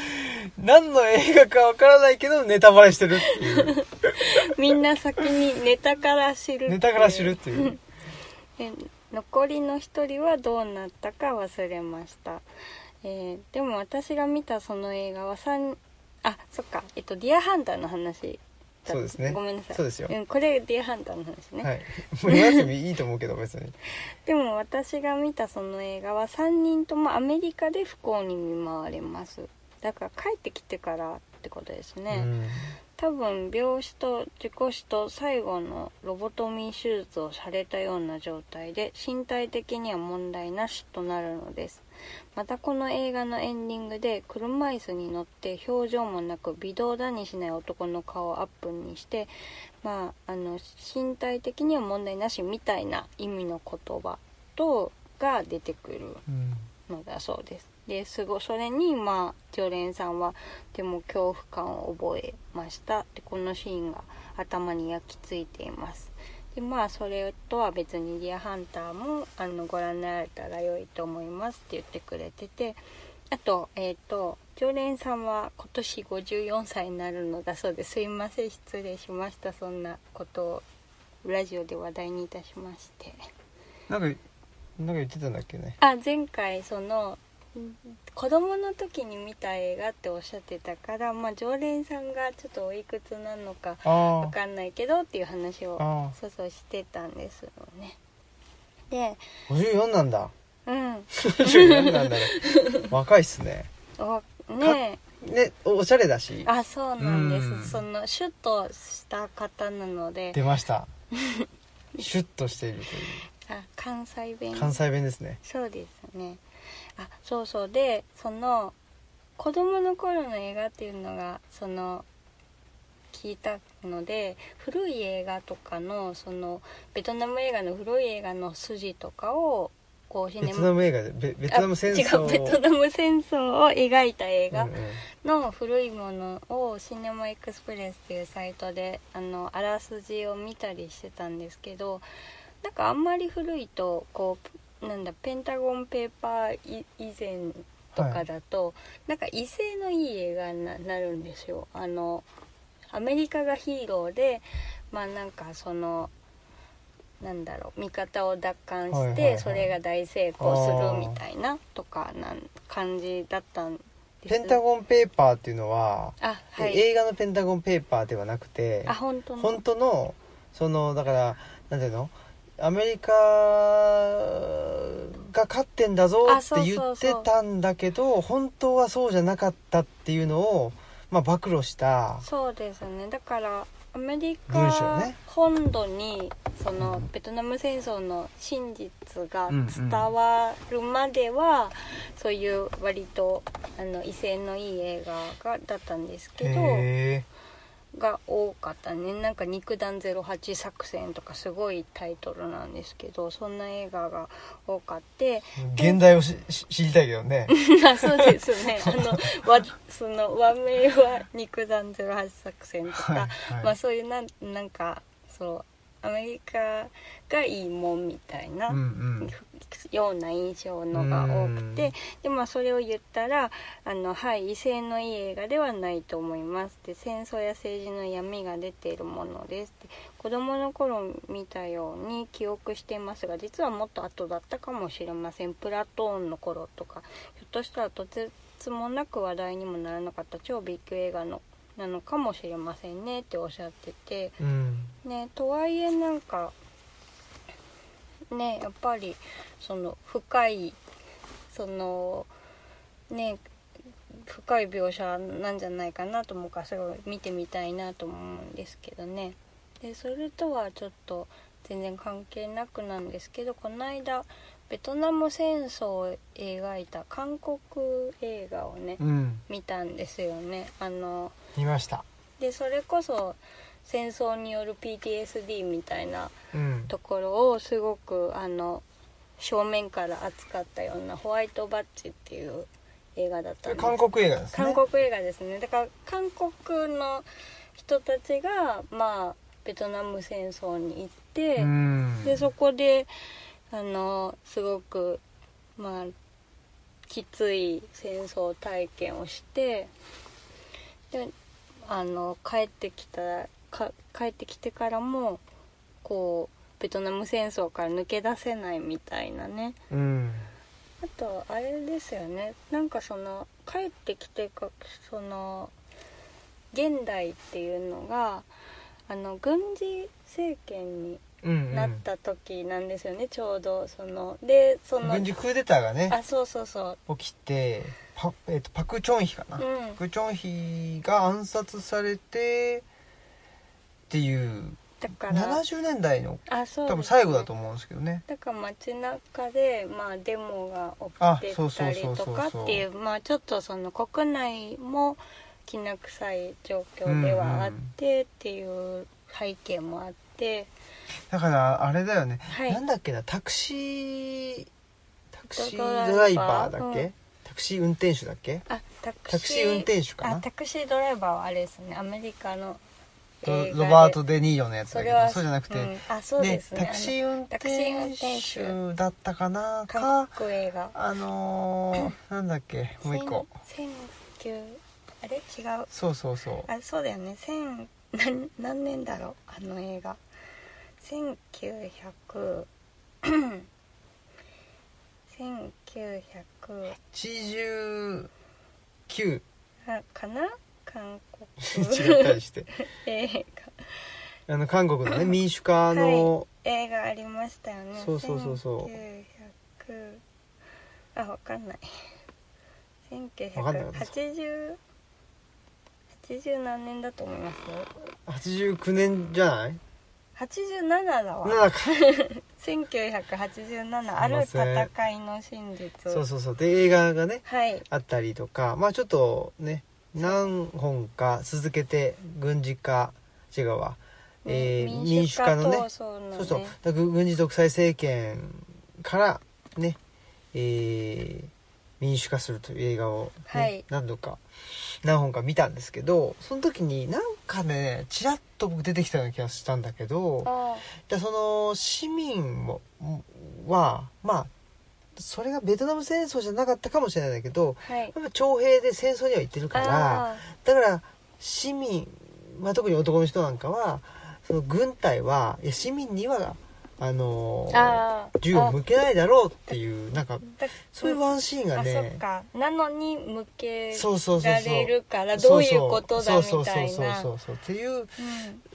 何の映画か分からないけどネタバレしてるっていう。みんな先にネタから知るネタから知るっていう。で残りの一人はどうなったか忘れました、えーでも私が見たその映画は3あそっか。えっとディアハンターの話だそうですね。ごめんなさい。そうですよ。ん、これディアハンターの話ね、はい。もう言わなくてもいいと思うけど別に。でも私が見たその映画は3人ともアメリカで不幸に見舞われます。だから帰ってきてからってことですね、うん。多分病死と事故死と最後のロボトミー手術をされたような状態で身体的には問題なしとなるのですまたこの映画のエンディングで車椅子に乗って表情もなく微動だにしない男の顔をアップにしてまああの身体的には問題なしみたいな意味の言葉とが出てくるのだそうです。ですごそれにまあ常連さんはでも恐怖感を覚えました。でこのシーンが頭に焼き付いています。でまあそれとは別に「ディアハンターも」あのご覧になられたら良いと思いますって言ってくれててあとえっ、と常連さんは今年54歳になるのだそうです。いません失礼しました。そんなことをラジオで話題にいたしまして。なんかなんか言ってたんだっけね。あ前回そのん子供の時に見た映画っておっしゃってたからまあ常連さんがちょっとおいくつなのかあわかんないけどっていう話をあそうそうしてたんですよね。であ54なんだ。うん。54なんだね。若いっすね。おねねおおしゃれだし。あそうなんです、うん。そのシュッとした方なので。出ました。シュッとしているといあ関西弁。う関西弁ですね。そうですね。あそうそう。でその子供の頃の映画っていうのがその聞いたので古い映画とかのそのベトナム映画の古い映画の筋とかをこうシベトナム映画でベベトナム戦争。あ違うベトナム戦争を描いた映画の古いものをシネマエクスプレスっていうサイトであのあらすじを見たりしてたんですけどなんかあんまり古いとこうなんだペンタゴンペーパーい以前とかだと、なんか威勢のいい映画にななるんですよ。あのアメリカがヒーローでまあなんかそのなんだろう味方を奪還して、はいはいはい。それが大成功するみたいなとかなん感じだったんです。ペンタゴンペーパーっていうのは、あはい。映画のペンタゴンペーパーではなくてあ本当の。本当のそのだからなんていうの？アメリカが勝ってんだぞあって言ってたんだけど本当はそうじゃなかったっていうのを、まあ、暴露したそうですね。だからアメリカね。本土にそのベトナム戦争の真実が伝わるまでは、そういう割とあの威勢のいい映画がだったんですけどへが多かったね。なんか「肉弾08作戦」とかすごいタイトルなんですけどそんな映画が多かって。え現代をしし知りたいけどね。あそうですね。あのわその和名は「肉弾08作戦」とか、はいはい。まあそういうなんなんかそうアメリカがいいもんみたいな、うんうんような印象のが多くてでまあそれを言ったらあのはい威勢のいい映画ではないと思いますで戦争や政治の闇が出ているものですって子供の頃見たように記憶していますが実はもっと後だったかもしれません。プラトーンの頃とかひょっとしたらとてつもなく話題にもならなかった超 B 級映画のなのかもしれませんねっておっしゃっててうん。ねとはいえなんかねやっぱりその深いそのね深い描写なんじゃないかなと思うからすごい見てみたいなと思うんですけどね。でそれとはちょっと全然関係なくなんですけどこの間ベトナム戦争を描いた韓国映画をねうん。見たんですよね。あの見ました。でそれこそ戦争による PTSD みたいなうん。ところをすごくあの正面から扱ったような「ホワイトバッジ」っていう映画だったんです。韓国映画ですね。韓国映画ですね。だから韓国の人たちがまあベトナム戦争に行って、うん。でそこであのすごくまあきつい戦争体験をしてであの帰ってきたか帰ってきてからもこうベトナム戦争から抜け出せないみたいなね。うん。あとあれですよね。なんかその帰ってきてかその現代っていうのがあの軍事政権になった時なんですよね、ちょうど。そのでその軍事クーデターがねあそうそうそう。起きてパ,、えっとパク・チョンヒかな、うん。パク・チョンヒが暗殺されてっていうだから70年代のあそうね。多分最後だと思うんですけどね。だから街中でまあデモがあ起きてたりとかっていうまあちょっとその国内もきな臭い状況ではあってっていう背景もあって、だからあれだよね、はい。なんだっけなタクシータクシードライバーだっけ、うん。タクシー運転手だっけ？あタクシー運転手かな？あタクシードライバーはあれですね。アメリカのロバート・デ・ニーロのやつだけどそうじゃなくて、うん。あそうですねタクシー運タクシー運転転手だったかなか国映画。あのー、なんだっけもう一個。千千九あれ？違う。そうそうそう。あそうだよね。千何何年だろう？あの映画。1900 1900 89あかな？韓国。違ったりして。映あの韓国のね 民主化の、画映画ありましたよね。そうそうそうそう。1900あわかんない。わかんない。私1980 80何年だと思います？89年じゃない？87だわ。な んか1987ある戦いの真実。そうそうそう。で映画がねはい。あったりとか。まあちょっとね何本か続けて軍事化違うわ、えー民主化のねね。そうそう。軍事独裁政権からね、えー民主化するという映画を、ねはい。何度か何本か見たんですけどその時になんかねちらっと僕出てきたような気がしたんだけどあでその市民もはまあそれがベトナム戦争じゃなかったかもしれないんだけどはい。やっぱ徴兵で戦争には行ってるからあだから市民、まあ、特に男の人なんかはその軍隊はいや市民にはあのー銃を向けないだろうっていうなんかだそういうワンシーンがあそっねか。なのに向けられるからどういうことだみたいな。っていう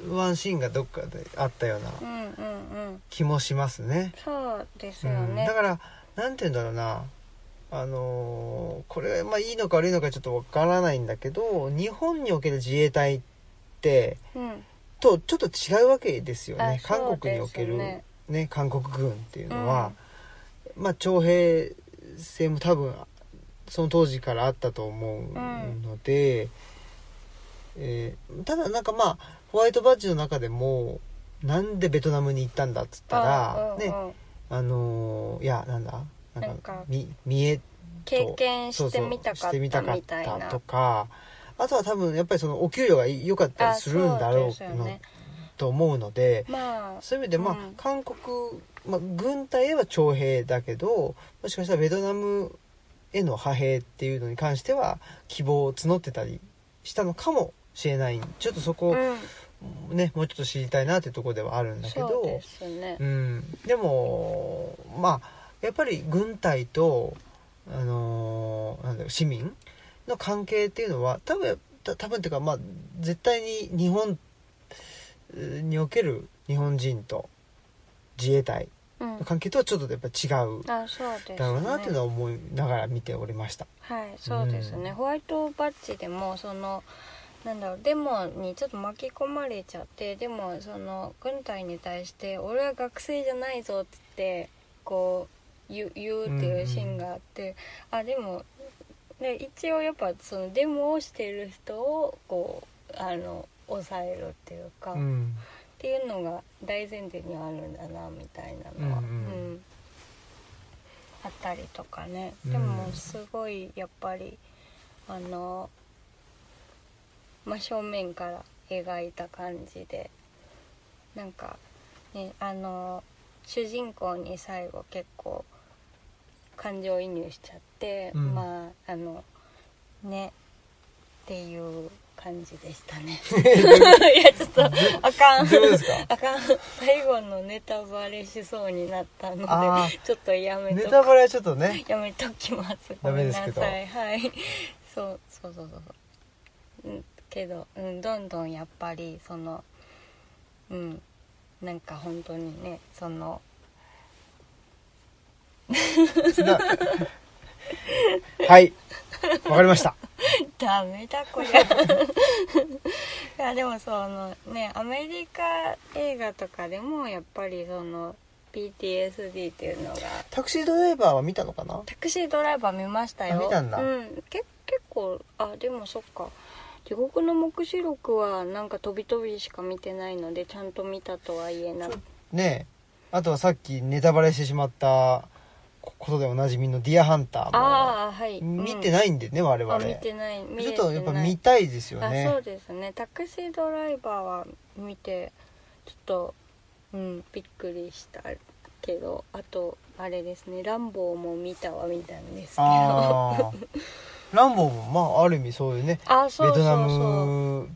うんワンシーンがどっかであったようなうんうんうん気もしますね。そうですようんねだからなんて言うんだろうな。あのーこれまあいいのか悪いのかちょっとわからないんだけど日本における自衛隊ってうん。とちょっと違うわけですよね。あ韓国におけるね。ね韓国軍っていうのは、まあ徴兵制も多分その当時からあったと思うので、えーただなんかまあホワイトバッジの中でもなんでベトナムに行ったんだっつったら、ねうんうんうんあのーいやなんだ？なんかなんかみ見えと経験してみたかったみたいな。とかあとは多分やっぱりそのお給料が良かったりするんだろうの、と思うのでまあそういう意味でまあ、うん。韓国、まあ、軍隊へは徴兵だけどもしかしたらベトナムへの派兵っていうのに関しては希望を募ってたりしたのかもしれない。ちょっとそこうんね、もうちょっと知りたいなっていうところではあるんだけど。ですね。うん、でもまあやっぱり軍隊と、あのーなんだろう市民の関係っていうのは多分た多分っていうかまあ絶対に日本えーにおける日本人と自衛隊うん。の関係とはちょっとやっぱ違うだろうなっていうのは思いながら見ておりました。はいそうですね、うん。ホワイトバッジでもそのなんだろう。デモにちょっと巻き込まれちゃってでもその軍隊に対して「俺は学生じゃないぞ」っつってこう言う言うっていうシーンがあって、あでもで一応やっぱそのデモをしてる人をこうあの抑えるっていうか、っうん。ていうのが大前提にはあるんだなみたいなのは、うんうん。うん。あったりとかね。うん。でもすごいやっぱりあの真正面から描いた感じでなんかねあの主人公に最後結構感情移入しちゃって、うん。まああのねっていう感じでしたね。いやちょっとあかん。あかん。最後のネタバレしそうになったのあでちょっとやめネとタバレはちょっとね。やめときます。ごめんなさい。はい。そうそうそうそう。うんけど、うん、どんどんやっぱりそのうんなんか本当にねそのなはいわかりました。ダメだこりゃ。いやでもそのねアメリカ映画とかでもやっぱりその PTSD っていうのが。タクシードライバーは見たのかな？タクシードライバー見ましたよ。あ見たんだ。うん、け結構あでもそっか地獄の黙示録はなんか飛び飛びしか見てないのでちゃんと見たとは言えな。くねえ。あとはさっきネタバレしてしまったことでおなじみの「ディアハンターも」ああはい。見てないんでね、我々。あ見てない。見ちょれてないっとやっぱ見たいですよね。あそうですね。タクシードライバーは見てちょっとうんびっくりしたけどあとあれですね「ランボー」も見たは見たんですけど ランボーもまあある意味そういうねあそうそうベトナム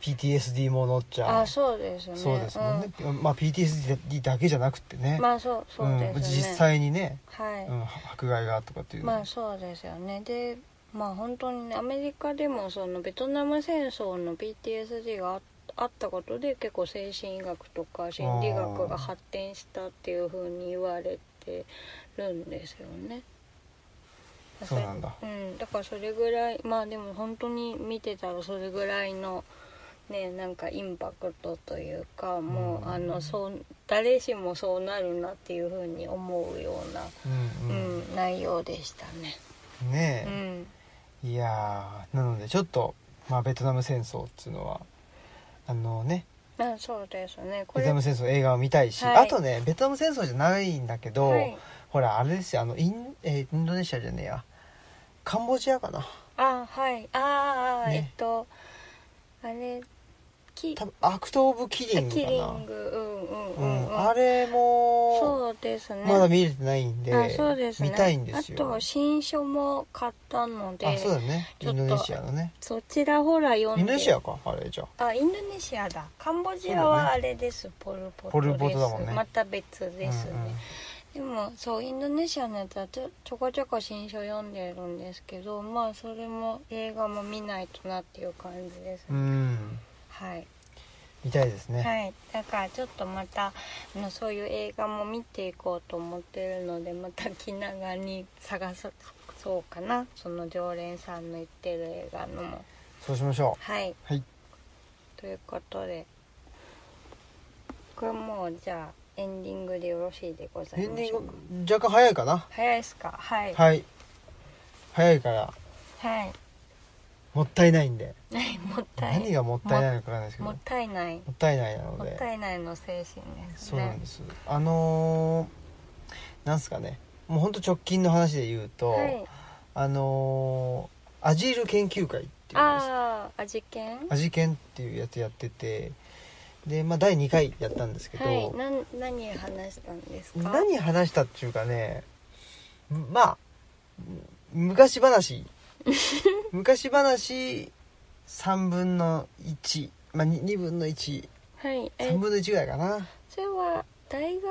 PTSD ものっちゃあそうですね。そうですもんね、まあ PTSD だけじゃなくてね、うんまあそうそうですね、ん、実際にね、はい、うん、迫害がとかっていう。まあそうですよね。でまあ本当にねアメリカでもそのベトナム戦争の PTSD がああったことで結構精神医学とか心理学が発展したっていう風に言われてるんですよね。そうなんだ。うん、だからそれぐらいまあでも本当に見てたらそれぐらいのねなんかインパクトというかもう、うんあのそう誰しもそうなるなっていう風に思うような、うんううんん内容でしたね。ねうえ、ん。いやーなのでちょっと、まあ、ベトナム戦争っていうのはあのねまあそうですね。ベトナム戦争映画を見たいし、はい。あとねベトナム戦争じゃないんだけど、はい、ほらあれですよあのイン,、えーインドネシアじゃねえやカンボジアかな。あはい。ああ、ね。えっとあれキ多分アクト・オブ・キリングかキリなング。うんううんうん、うん。あれもそうですね。まだ見れてないんであそうですね。見たいんですよ。あと新書も買ったのであそうだね。インドネシアのね。そちらほら読んで。インドネシアかあれじゃあ。あインドネシアだ。カンボジアはあれです、ポルポトポルポトだもんね。また別ですね、うんうんでもそうインドネシアのやつはちょちょこちょこ新書読んでるんですけどまあそれも映画も見ないとなっていう感じです。ね、うん。はい、見たいですね、はい、だからちょっとまたあのそういう映画も見ていこうと思ってるのでまた気長に探そそうかな。その常連さんの言ってる映画のも。そうしましょはい、はい。ということで。これもうじゃあエンディングでよろしいでござうエンディング若干早いかな？早いですか？はい。はい。早いから。はい。もったいないんで。は いもったい何がもったいないのかわかんないですけど。ももったいない。ったいないなのもでったいないの精神ですね。そうなんです。あのーなんすかね。もうほんと直近の話で言うと、はい。あのーアジール研究会っていうんですああ味見アジ研っていうやつやっててで、まあ、第2回やったんですけど、はいなん何話したんですか？何話したっていうかねまあ昔話。昔話3分の1まあ 2, 2分の13はいえ分の1ぐらいかな。それは大学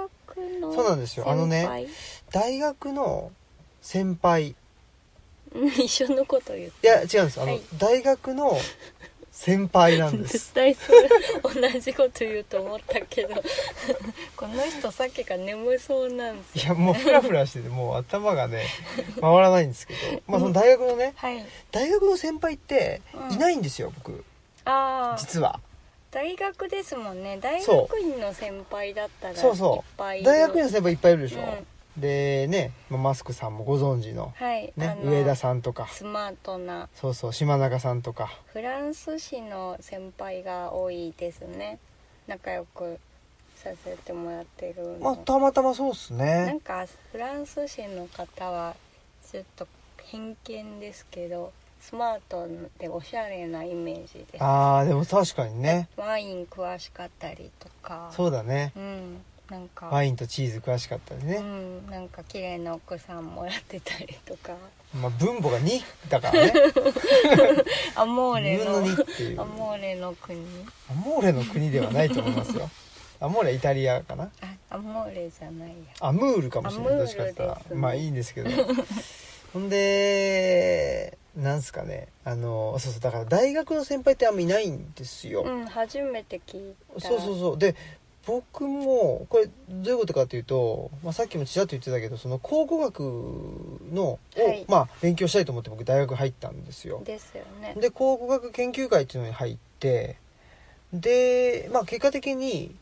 のそうなんですよ。あのね大学の先輩。う ん一緒のこと言っいてや違うんです。あの、はい。大学の先輩なんで絶す対それ同じこと言うと思ったけど。この人さっきから眠そうなんですよ。いやもうフラフラしててもう頭がね回らないんですけど。まあその大学のねはい。大学の先輩ってうん。いないんですよ、僕。ああ実は。大学ですもんね。大そう。学院の先輩だったらそうそう。いっぱいいる。大学院の先輩いっぱいいるでしょ、うんでねまあマスクさんもご存知のはい、ね上田さんとか。スマートな。そうそう島中さんとか。フランス史の先輩が多いですね。仲良くさせてもらってるの、まあたまたまそうっすなねんかフランス史の方はちょっと偏見ですけどスマートでおしゃれなイメージです。あーでも確かにね。ワイン詳しかったりとか。そうだね。うんなんかワインとチーズ詳しかったりうね、んなんか綺麗な奥さんもらってたりとか。まあ分母が2だからね。アモーレ2分のの2っていう。アモーレの国。アモーレの国ではないと思いますよ。アモーレはイタリアかな。あアモーレじゃないや。アムールかもしれない。どっちかったら、まあいいんですけど。ほんでなんすかね。あのそうそう。だから大学の先輩ってあんまいないんですよ、うん初めて聞いた。そうそうそう。で僕もこれどういうことかというと、まあ、さっきもちらっと言ってたけどその考古学のを、はい。まあ、勉強したいと思って僕大学入ったんですよ。ですよね。で考古学研究会っていうのに入ってで、まあ、結果的に、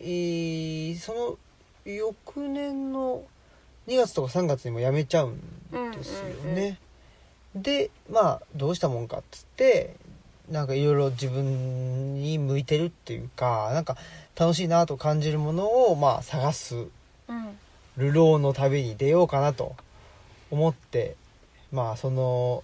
えーその翌年の2月とか3月にも辞めちゃうんですよね、でまあどうしたもんかっつってなんかいろいろ自分に向いてるっていうかなんか楽しいなと感じるものをまあ探す。うん流浪の旅に出ようかなと。思ってまあその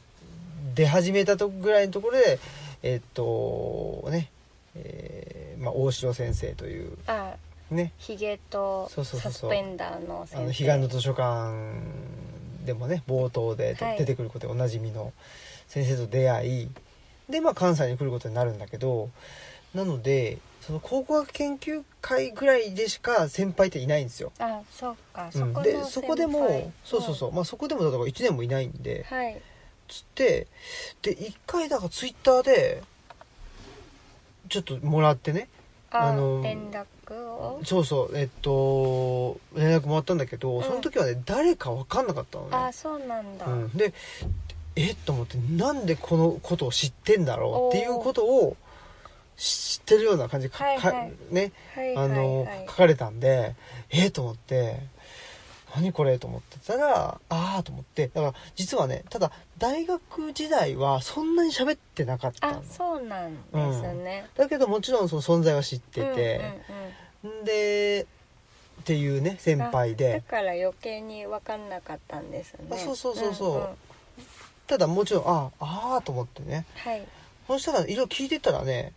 出始めたとこぐらいのところでえっとねえーまあ、大城先生というあね。ヒゲとそうそうそうそう。サスペンダーのあ先生。の彼岸の図書館でもね冒頭ではい。出てくることでおなじみの先生と出会いでまあ関西に来ることになるんだけどなのでその考古学研究会ぐらいでしか先輩っていないんですよ。あそうか。そうん、でそこでもそうそうそう、まあそこでもだから1年もいないんで。うんはい。つってで一回だからツイッターでちょっともらってね。ああの連絡を？そうそう。えっと連絡もらったんだけど、うん。その時はね誰か分かんなかったのね。あそうなんだ、うん、でえ？っと思ってなんでこのことを知ってんだろうっていうことを知ってるような感じでか、はいはい。かねはいはいあの、はい書かれたんでえっと思って何これと思ってたらああと思って。だから実はねただ大学時代はそんなに喋ってなかったの。あそうなんですね、だけどもちろんその存在は知ってうんうんて、んでっていうね先輩だでから余計に分かんなかったんですね。あそうそうそうそう。うんうん。ただもちろんあああと思ってね。はい。そしたらいろいろ聞いてたらね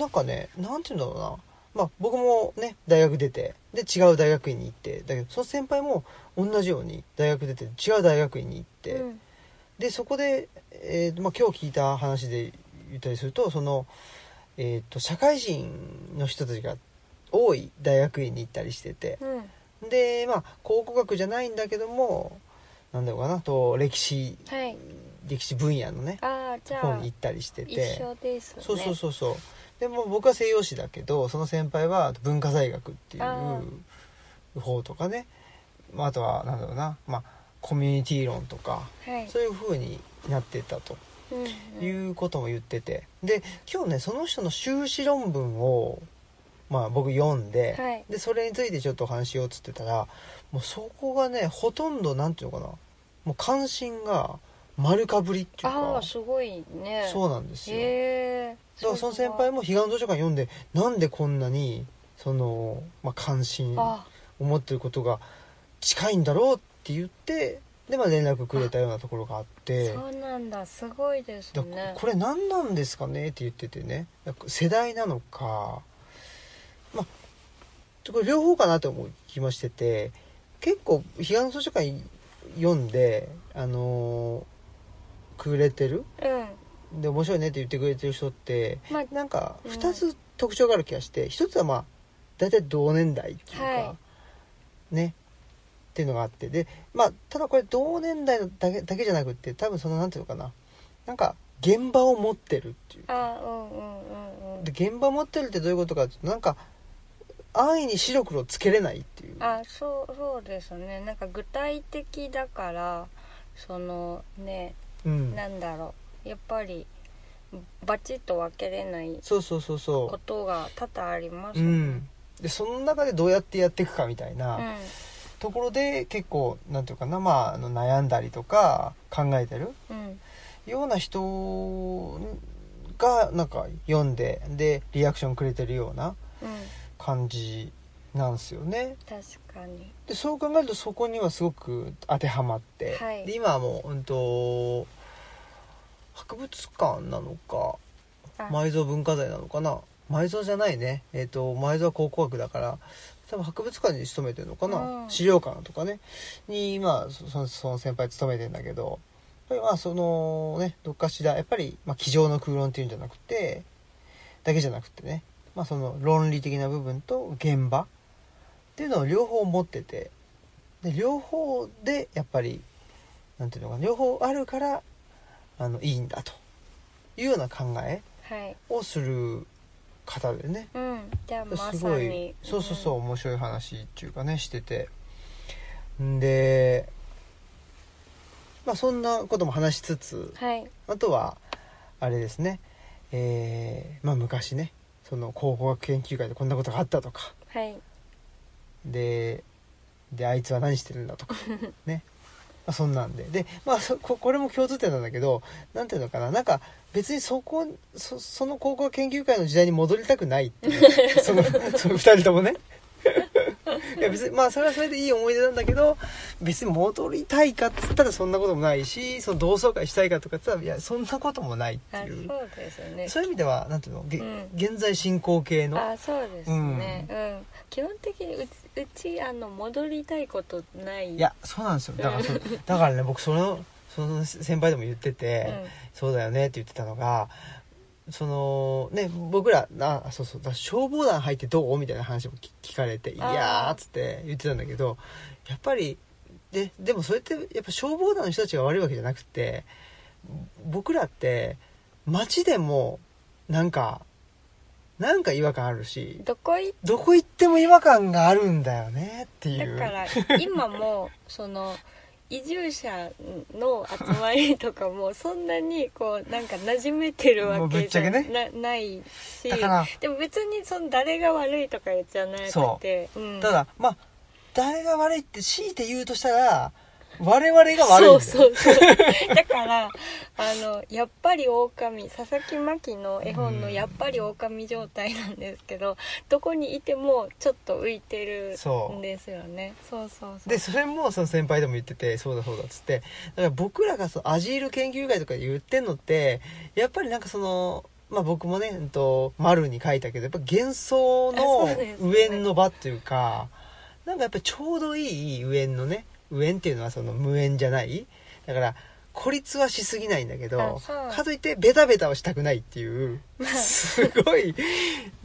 なんかねなんて言うんだろうな。まあ僕もね大学出てで違う大学院に行ってだけどその先輩も同じように大学出て違う大学院に行って、うん。でそこで、えーまあ、今日聞いた話で言ったりするとその、えー、と社会人の人たちが多い大学院に行ったりしててうん。でまあ考古学じゃないんだけどもなんだろうかなと歴史はい。歴史分野のねああじゃあ方に行ったりして一て緒ですね。そうそうそうそうでも僕は西洋史だけどその先輩は文化財学っていあう方とかね、まあ、あとはなんだろうな、まあ、コミュニティ論とかはい。そういう風になってたと。うんうん。いうことも言ってて。で今日ねその人の修士論文をまあ僕読んで、はい。でそれについてちょっとお話ししようっつってたらもうそこがねほとんどなんていうのかな。もう関心が丸かぶりっていうあか。あすごいね。そうなんですよ。へえだからその先輩も彼岸図書館読んでなんでこんなにその、まあ、関心をあ。持ってることが近いんだろうって言ってで、まあ、連絡くれたようなところがあって。そうなんだ。すごいですだねこれ何なんですかねって言っててね。世代なのか。まあこれ両方かなと思う気もしてて結構彼岸図書館読んであのーくれてる？うん。で面白いねって言ってくれてる人ってまあなんかうん。2つ特徴がある気がして、一つはまあ大体同年代っていうか、はね。っていうのがあってでまあただこれ同年代だけだけじゃなくって多分そのなんていうのかな。なんか現場を持ってるっていう。あうんうんうんうん。で現場を持ってるってどういうことかっていうとなんか安易に白黒つけれないっていう。あそうそうですね。なんか具体的だからそのねうん、なんだろう。やっぱりバチッと分けれないそうそうそうこそとが多々ありまう、す。ねうん、でその中でどうやってやっていくかみたいな、うん。ところで結構なんていうかな、まあ、あの悩んだりとか考えてるうん。ような人がなんか読んででリアクションくれてるようなうん。感じなんですよね。確かに。でそう考えるとそこにはすごく当てはまって、はい。で今はもう、うん、と博物館なのかあ。埋蔵文化財なのかな。埋蔵じゃないね。えっ、と埋蔵は考古学だから多分博物館に勤めてるのかな、うん。資料館とかね。にまあそそのその先輩勤めてんだけど。やっぱりまあそのねどっかしらやっぱり、まあ、机上の空論っていうんじゃなくてだけじゃなくてね、まあ、その論理的な部分と現場っていうのを両方持っててで両方でやっぱりなんていうのかな両方あるからあのいいんだと。いうような考えはい。をする方でね。うん。じゃあますさごにいそうそうそう面白い話っていうかねしてて。んでまあそんなことも話しつつうんはい。あとはあれですね。えーまあ昔ねその考古学研究会でこんなことがあったとか。はいでであいつは何してるんだとか ね、まあ、そんなんで。でまあそここれも共通点なんだけどなんていうのかな。なんか別にそこそその考古学研究会の時代に戻りたくないっていう そのその2人ともね いや別にまあそれはそれでいい思い出なんだけど別に戻りたいかっつったらそんなこともないしその同窓会したいかとかっつったらいやそんなこともないってあいう。そうですね。そういう意味ではなんていうの、げうん。現在進行形の。あそうですね。うん、基本的にうちうちあの戻りたいことない。いやそうなんですよ。だからそだからね僕そのその先輩でも言ってて、そうだよねって言ってたのがそのね僕らあそうそうだ消防団入ってどう？みたいな話も聞聞かれて「いやー」っつって言ってたんだけどやっぱりででもそれってやっぱ消防団の人たちが悪いわけじゃなくて僕らって街でもなんかなんか違和感あるしどこ行っどこ行っても違和感があるんだよねっていう。だから今もその移住者の集まりとかもそんなにこうなんか馴染めてるわけじゃぶっちゃけね。なないしでも別にその誰が悪いとかじゃなくてうん、ただまあ誰が悪いって強いて言うとしたら我々が悪いんだよ。そうそうそう。だからあのやっぱり狼佐々木真希の絵本のうんやっぱり狼状態なんですけどどこにいてもちょっと浮いてるんですよね。そうそうそう。でそれもその先輩でも言っててそうだそうだっつって。だから僕らがそのアジール研究会とかで言ってんのってやっぱりなんかそのまあ僕もね、うんと、丸に書いたけどやっぱ幻想の上の場っていうかなんかやっぱりちょうどいい上のね上っていうのはその無縁じゃない？だから孤立はしすぎないんだけどかといってベタベタはしたくないっていうすごい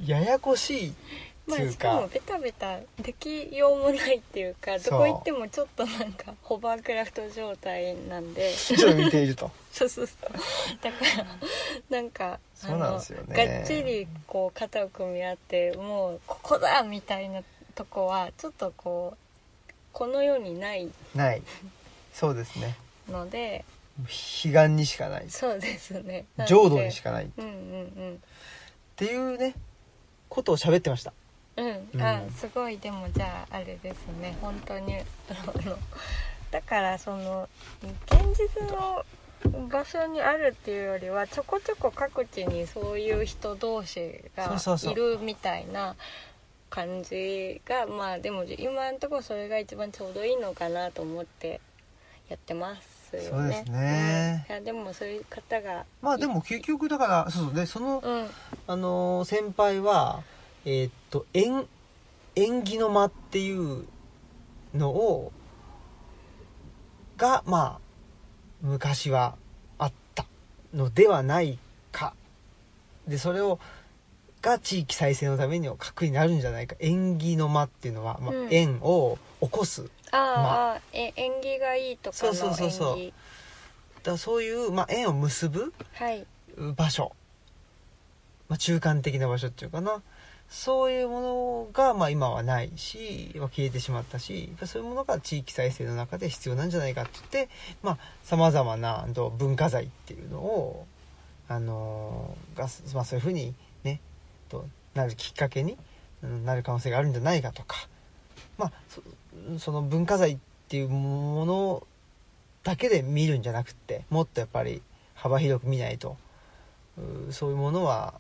ややこしいっていうまあしかもか、ベタベタできようもないっていうかどこ行ってもちょっとなんかホバークラフト状態なんで。ちょっと浮いていると。そうそうそう。だからなんかあそうなんのですよね。がっちりこう肩を組み合ってもうここだみたいなとこはちょっとこうこの世にないない。そうですね。ので彼岸にしかない。そうですね。浄土にしかない。っうんうん。ていうねことを喋ってました。うん。うん、うんあすごい。でもじゃああれですね。本当にあのだからその現実の場所にあるっていうよりはちょこちょこ各地にそういう人同士がいるみたいな感じがまあでも今のところそれが一番ちょうどいいのかなと思ってやってますよね。そうですね。うん。いやでもそういう方がまあでも結局だからそう。でその、うん。あのー先輩はえーっと縁縁起の間っていうのをがまあ昔はあったのではないか。でそれをが地域再生のためには核になるんじゃないか。縁起の間っていうのは、まあうん。縁を起こすああ縁起がいいとかのそうそうそうそう。縁起。だそういう、まあ、縁を結ぶはい。場所、まあ、中間的な場所っていうかな。そういうものが、まあ、今はないし、まあ、消えてしまったしやっぱそういうものが地域再生の中で必要なんじゃないかって言ってさまざ、まなと文化財っていうのを、あのーが、まあ、そういうふうになるきっかけになる可能性があるんじゃないかとか、まあ、そその文化財っていうものだけで見るんじゃなくってもっとやっぱり幅広く見ないとうそういうものは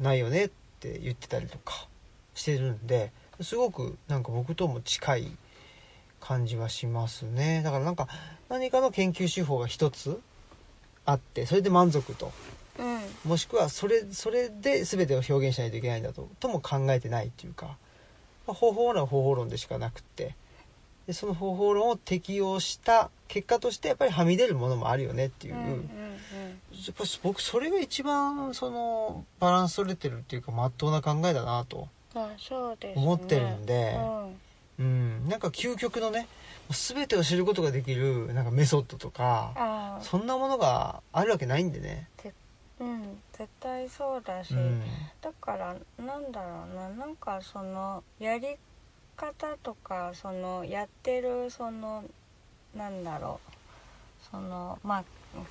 ないよねって言ってたりとかしてるんですごくなんか僕とも近い感じはしますね。だからなんか何かの研究手法が一つあってそれで満足とうん。もしくはそれそれで全てを表現しないといけないんだととも考えてないっていうか、まあ方法論は方法論でしかなくってでその方法論を適用した結果としてやっぱりはみ出るものもあるよねっていう、うんうんうん。やっぱ僕それが一番そのバランス取れてるっていうかまっとうな考えだなと思ってるんで、うん、うん、なんか究極のね全てを知ることができるなんかメソッドとかあそんなものがあるわけないんでね、うん絶対そうだし、うん、だからなんだろうななんかそのやり方とかそのやってるそのなんだろうそのまあ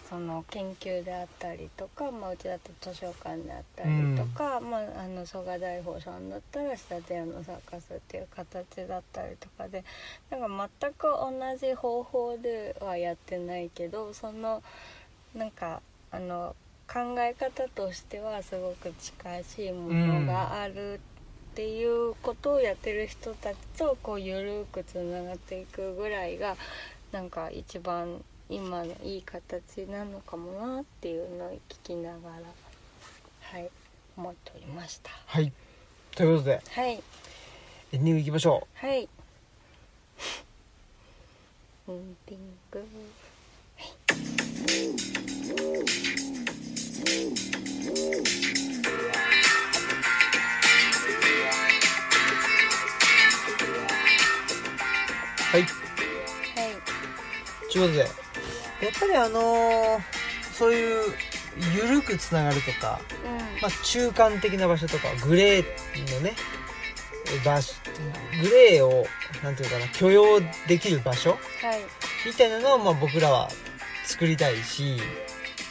その研究であったりとか、まあ、うちだと図書館であったりとか、まあ、あの蘇我大宝さんだったら仕立て屋のサーカスっていう形だったりとかでなんか全く同じ方法ではやってないけどそのなんかあの考え方としてはすごく近しいものがあるっていうことをやってる人たちとこうゆるくつながっていくぐらいがなんか一番今のいい形なのかもなっていうのを聞きながらはい思っておりました。はい。ということではい。エンディングいきましょはい。エンディング。うはいはい。とい。うことでやっぱりあのーそういうゆるくつながるとか、うん。まあ、中間的な場所とかグレーのね場所グレーをなんていうかな許容できる場所はい。みたいなのをまあ僕らは作りたいし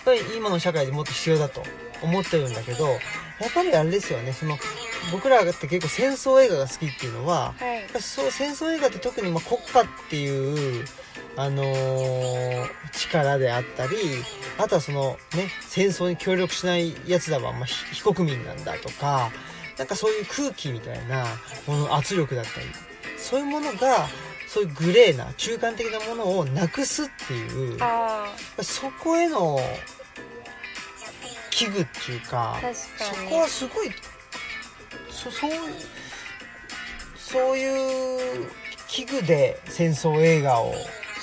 ぱり今の社会でもっと必要だと思ってるんだけどやっぱりあれですよね。その僕らって結構戦争映画が好きっていうのははい。そう戦争映画って特にまあ国家っていう、あのー力であったりあとはそのね戦争に協力しないやつらはまあ非非国民なんだとかなんかそういう空気みたいなもの圧力だったりそういうものがそういうグレーな中間的なものをなくすっていうあそこへの危惧っていうかそに。こはすごいそそうそういう危惧で戦争映画を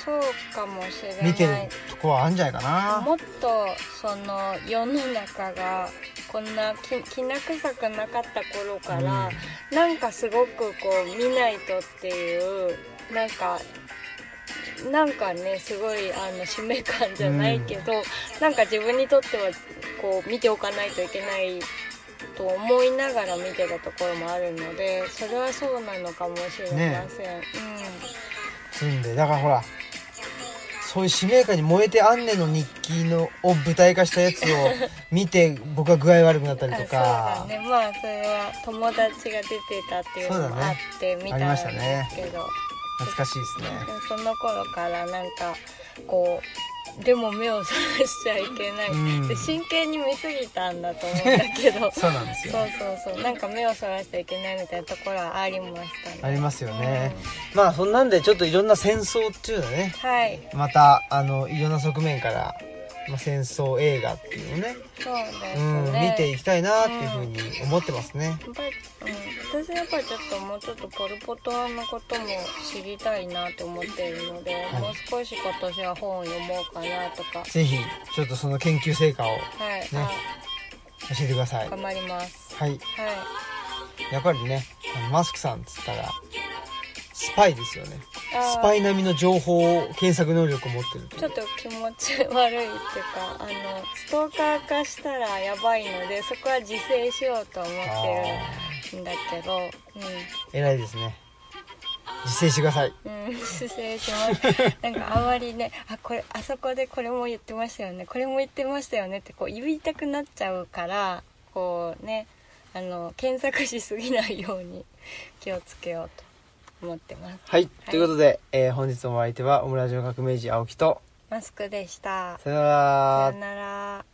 そうかもしれない。見てるとこはあるんじゃないかな。もっとその世の中がこんなききな臭くなかった頃から、なんかすごくこう見ないとっていうなんかなんかねすごいあの使命感じゃないけど、なんか自分にとってはこう見ておかないといけないと思いながら見てたところもあるのでそれはそうなのかもしれません、積ん。でだからほらそういう使命感に燃えてアンネの日記のを舞台化したやつを見て僕は具合悪くなったうん、りとあそうだか、ね。まあそれは友達が出てたっていうのもあって見たんですけど、懐かしいですね。その頃からなんかこうでも目をそらしちゃいけない、うん。で真剣に見すぎたんだと思うんだけど。そうなんですよ。そうそうそう。なんか目をそらしちゃいけないみたいなところはありましたね。ありますよね、まあそんなんでちょっといろんな戦争っていうのね。うんはい。またあのいろんな側面から、まあ、戦争映画っていうのをね。そうですうん、ね見ていきたいなっていうふうに思ってますね、やっぱり、うん、私やっぱりちょっともうちょっとポル・ポトのことも知りたいなと思っているので、はい。もう少し今年は本を読もうかなとかぜひちょっとその研究成果をはい、ね教えてください。あ頑張ります。はい。はい。やっぱりねマスクさんっつったらスパイですよね。スパイ並みの情報検索能力を持ってるちょっと気持ち悪いっていうかあのストーカー化したらやばいのでそこは自制しようと思ってるんだけど偉いですね。自制してください。うん、うん、失礼します。なんかあまりねあこれあそこでこれも言ってましたよね。これも言ってましたよねってこう言いたくなっちゃうからこうねあの検索しすぎないように気をつけようと思ってます。はい、ということで、えー本日のお相手はオムラジオ革命児青木とマスクでした。さよなら。さよなら